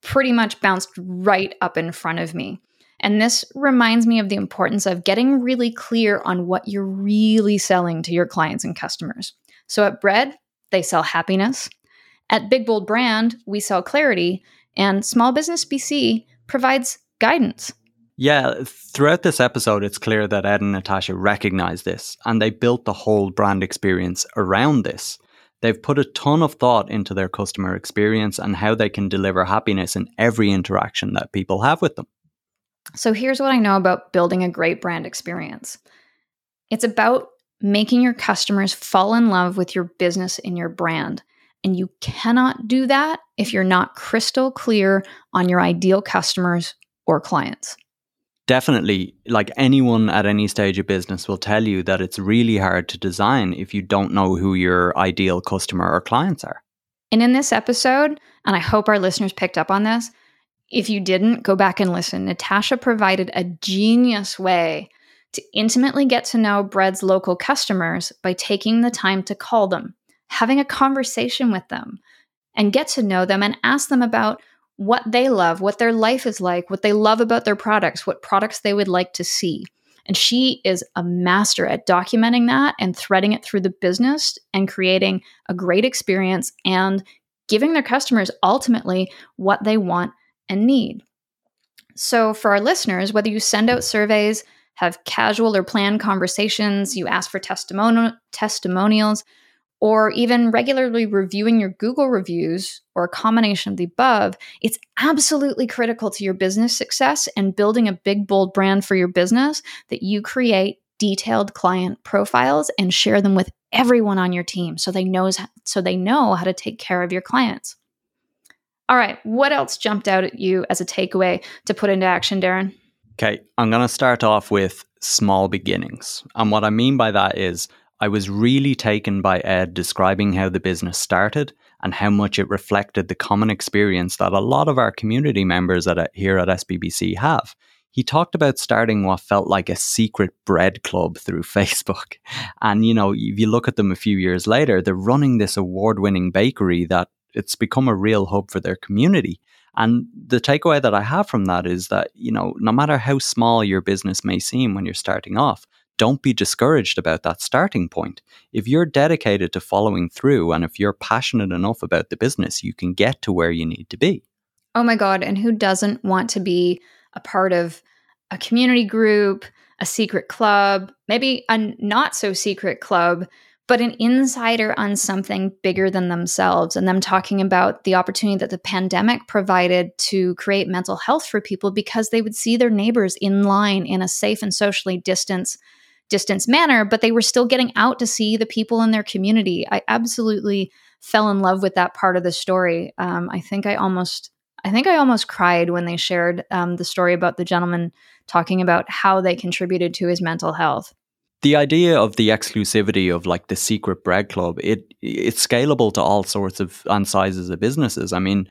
pretty much bounced right up in front of me. And this reminds me of the importance of getting really clear on what you're really selling to your clients and customers. So at BReD, they sell happiness. At Big Bold Brand, we sell clarity. And Small Business BC provides guidance. Yeah, throughout this episode, it's clear that Ed and Natasha recognize this and they built the whole brand experience around this. They've put a ton of thought into their customer experience and how they can deliver happiness in every interaction that people have with them. So, here's what I know about building a great brand experience it's about making your customers fall in love with your business and your brand. And you cannot do that if you're not crystal clear on your ideal customers or clients. Definitely, like anyone at any stage of business will tell you that it's really hard to design if you don't know who your ideal customer or clients are. And in this episode, and I hope our listeners picked up on this, if you didn't, go back and listen. Natasha provided a genius way to intimately get to know BReD's local customers by taking the time to call them, having a conversation with them, and get to know them and ask them about what they love, what their life is like, what they love about their products, what products they would like to see. And she is a master at documenting that and threading it through the business and creating a great experience and giving their customers ultimately what they want and need. So, for our listeners, whether you send out surveys, have casual or planned conversations, you ask for testimonial, testimonials, or even regularly reviewing your Google reviews or a combination of the above, it's absolutely critical to your business success and building a big, bold brand for your business that you create detailed client profiles and share them with everyone on your team so they knows so they know how to take care of your clients. All right, what else jumped out at you as a takeaway to put into action, Darren? Okay, I'm going to start off with small beginnings. And what I mean by that is I was really taken by Ed describing how the business started and how much it reflected the common experience that a lot of our community members at, here at SBBC have. He talked about starting what felt like a secret bread club through Facebook. And, you know, if you look at them a few years later, they're running this award winning bakery that it's become a real hub for their community. And the takeaway that I have from that is that, you know, no matter how small your business may seem when you're starting off, don't be discouraged about that starting point. If you're dedicated to following through and if you're passionate enough about the business, you can get to where you need to be. Oh my God. And who doesn't want to be a part of a community group, a secret club, maybe a not so secret club, but an insider on something bigger than themselves and them talking about the opportunity that the pandemic provided to create mental health for people because they would see their neighbors in line in a safe and socially distanced distance manner, but they were still getting out to see the people in their community. I absolutely fell in love with that part of the story. Um, I think I almost, I think I almost cried when they shared um, the story about the gentleman talking about how they contributed to his mental health. The idea of the exclusivity of like the secret bread club, it it's scalable to all sorts of and sizes of businesses. I mean,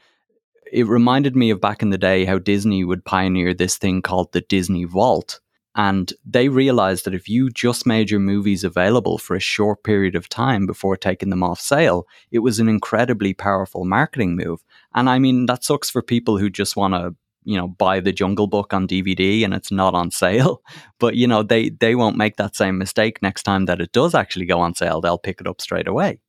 it reminded me of back in the day how Disney would pioneer this thing called the Disney Vault, and they realized that if you just made your movies available for a short period of time before taking them off sale, it was an incredibly powerful marketing move. And I mean, that sucks for people who just want to you know buy the jungle book on dvd and it's not on sale but you know they they won't make that same mistake next time that it does actually go on sale they'll pick it up straight away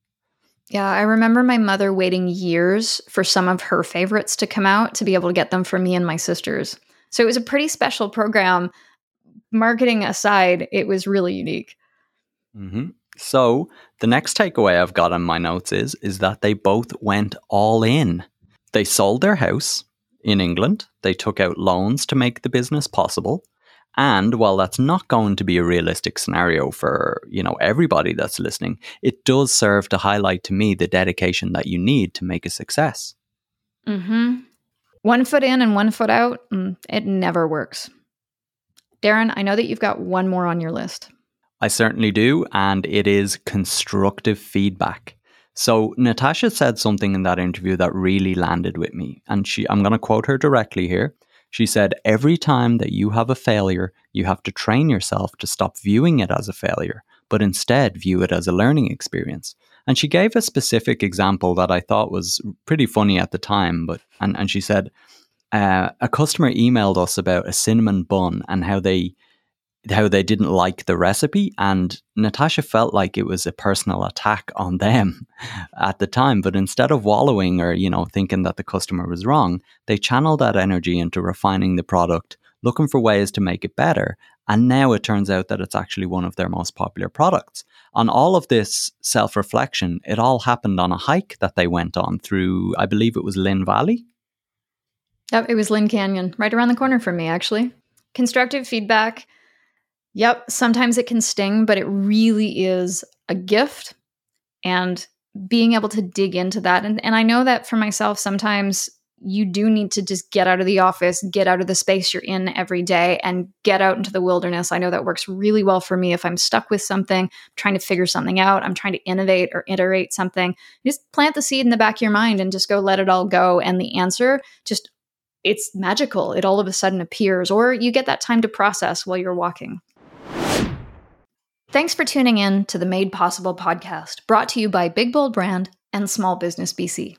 yeah i remember my mother waiting years for some of her favorites to come out to be able to get them for me and my sisters so it was a pretty special program marketing aside, it was really unique. Mm-hmm. So the next takeaway I've got on my notes is is that they both went all in. They sold their house in England. They took out loans to make the business possible. And while that's not going to be a realistic scenario for, you know, everybody that's listening, it does serve to highlight to me the dedication that you need to make a success. Mhm. One foot in and one foot out, mm, it never works. Darren, I know that you've got one more on your list. I certainly do, and it is constructive feedback. So Natasha said something in that interview that really landed with me, and she I'm going to quote her directly here. She said, "Every time that you have a failure, you have to train yourself to stop viewing it as a failure, but instead view it as a learning experience." And she gave a specific example that I thought was pretty funny at the time, but and, and she said, uh, a customer emailed us about a cinnamon bun and how they how they didn't like the recipe and Natasha felt like it was a personal attack on them at the time but instead of wallowing or you know thinking that the customer was wrong they channeled that energy into refining the product looking for ways to make it better and now it turns out that it's actually one of their most popular products on all of this self-reflection it all happened on a hike that they went on through I believe it was Lynn Valley Yep, it was Lynn Canyon, right around the corner from me, actually. Constructive feedback. Yep, sometimes it can sting, but it really is a gift. And being able to dig into that. And, and I know that for myself, sometimes you do need to just get out of the office, get out of the space you're in every day, and get out into the wilderness. I know that works really well for me if I'm stuck with something, trying to figure something out, I'm trying to innovate or iterate something. Just plant the seed in the back of your mind and just go let it all go. And the answer just it's magical. It all of a sudden appears, or you get that time to process while you're walking. Thanks for tuning in to the Made Possible podcast, brought to you by Big Bold Brand and Small Business BC.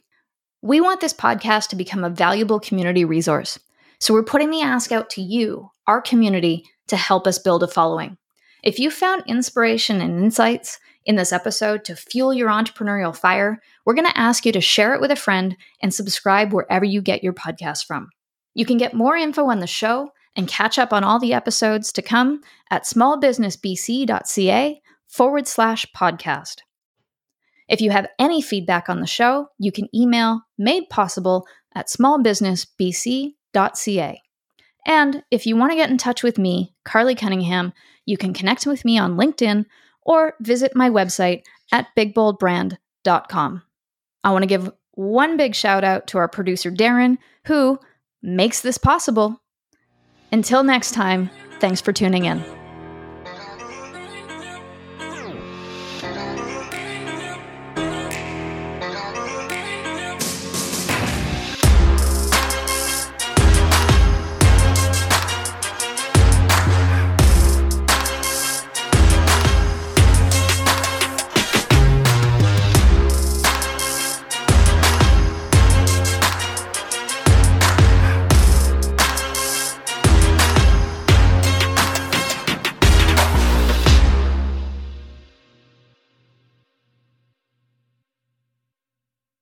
We want this podcast to become a valuable community resource. So we're putting the ask out to you, our community, to help us build a following. If you found inspiration and insights in this episode to fuel your entrepreneurial fire, we're going to ask you to share it with a friend and subscribe wherever you get your podcast from. You can get more info on the show and catch up on all the episodes to come at smallbusinessbc.ca forward slash podcast. If you have any feedback on the show, you can email made possible at smallbusinessbc.ca. And if you want to get in touch with me, Carly Cunningham, you can connect with me on LinkedIn or visit my website at bigboldbrand.com. I want to give one big shout out to our producer, Darren, who makes this possible. Until next time, thanks for tuning in.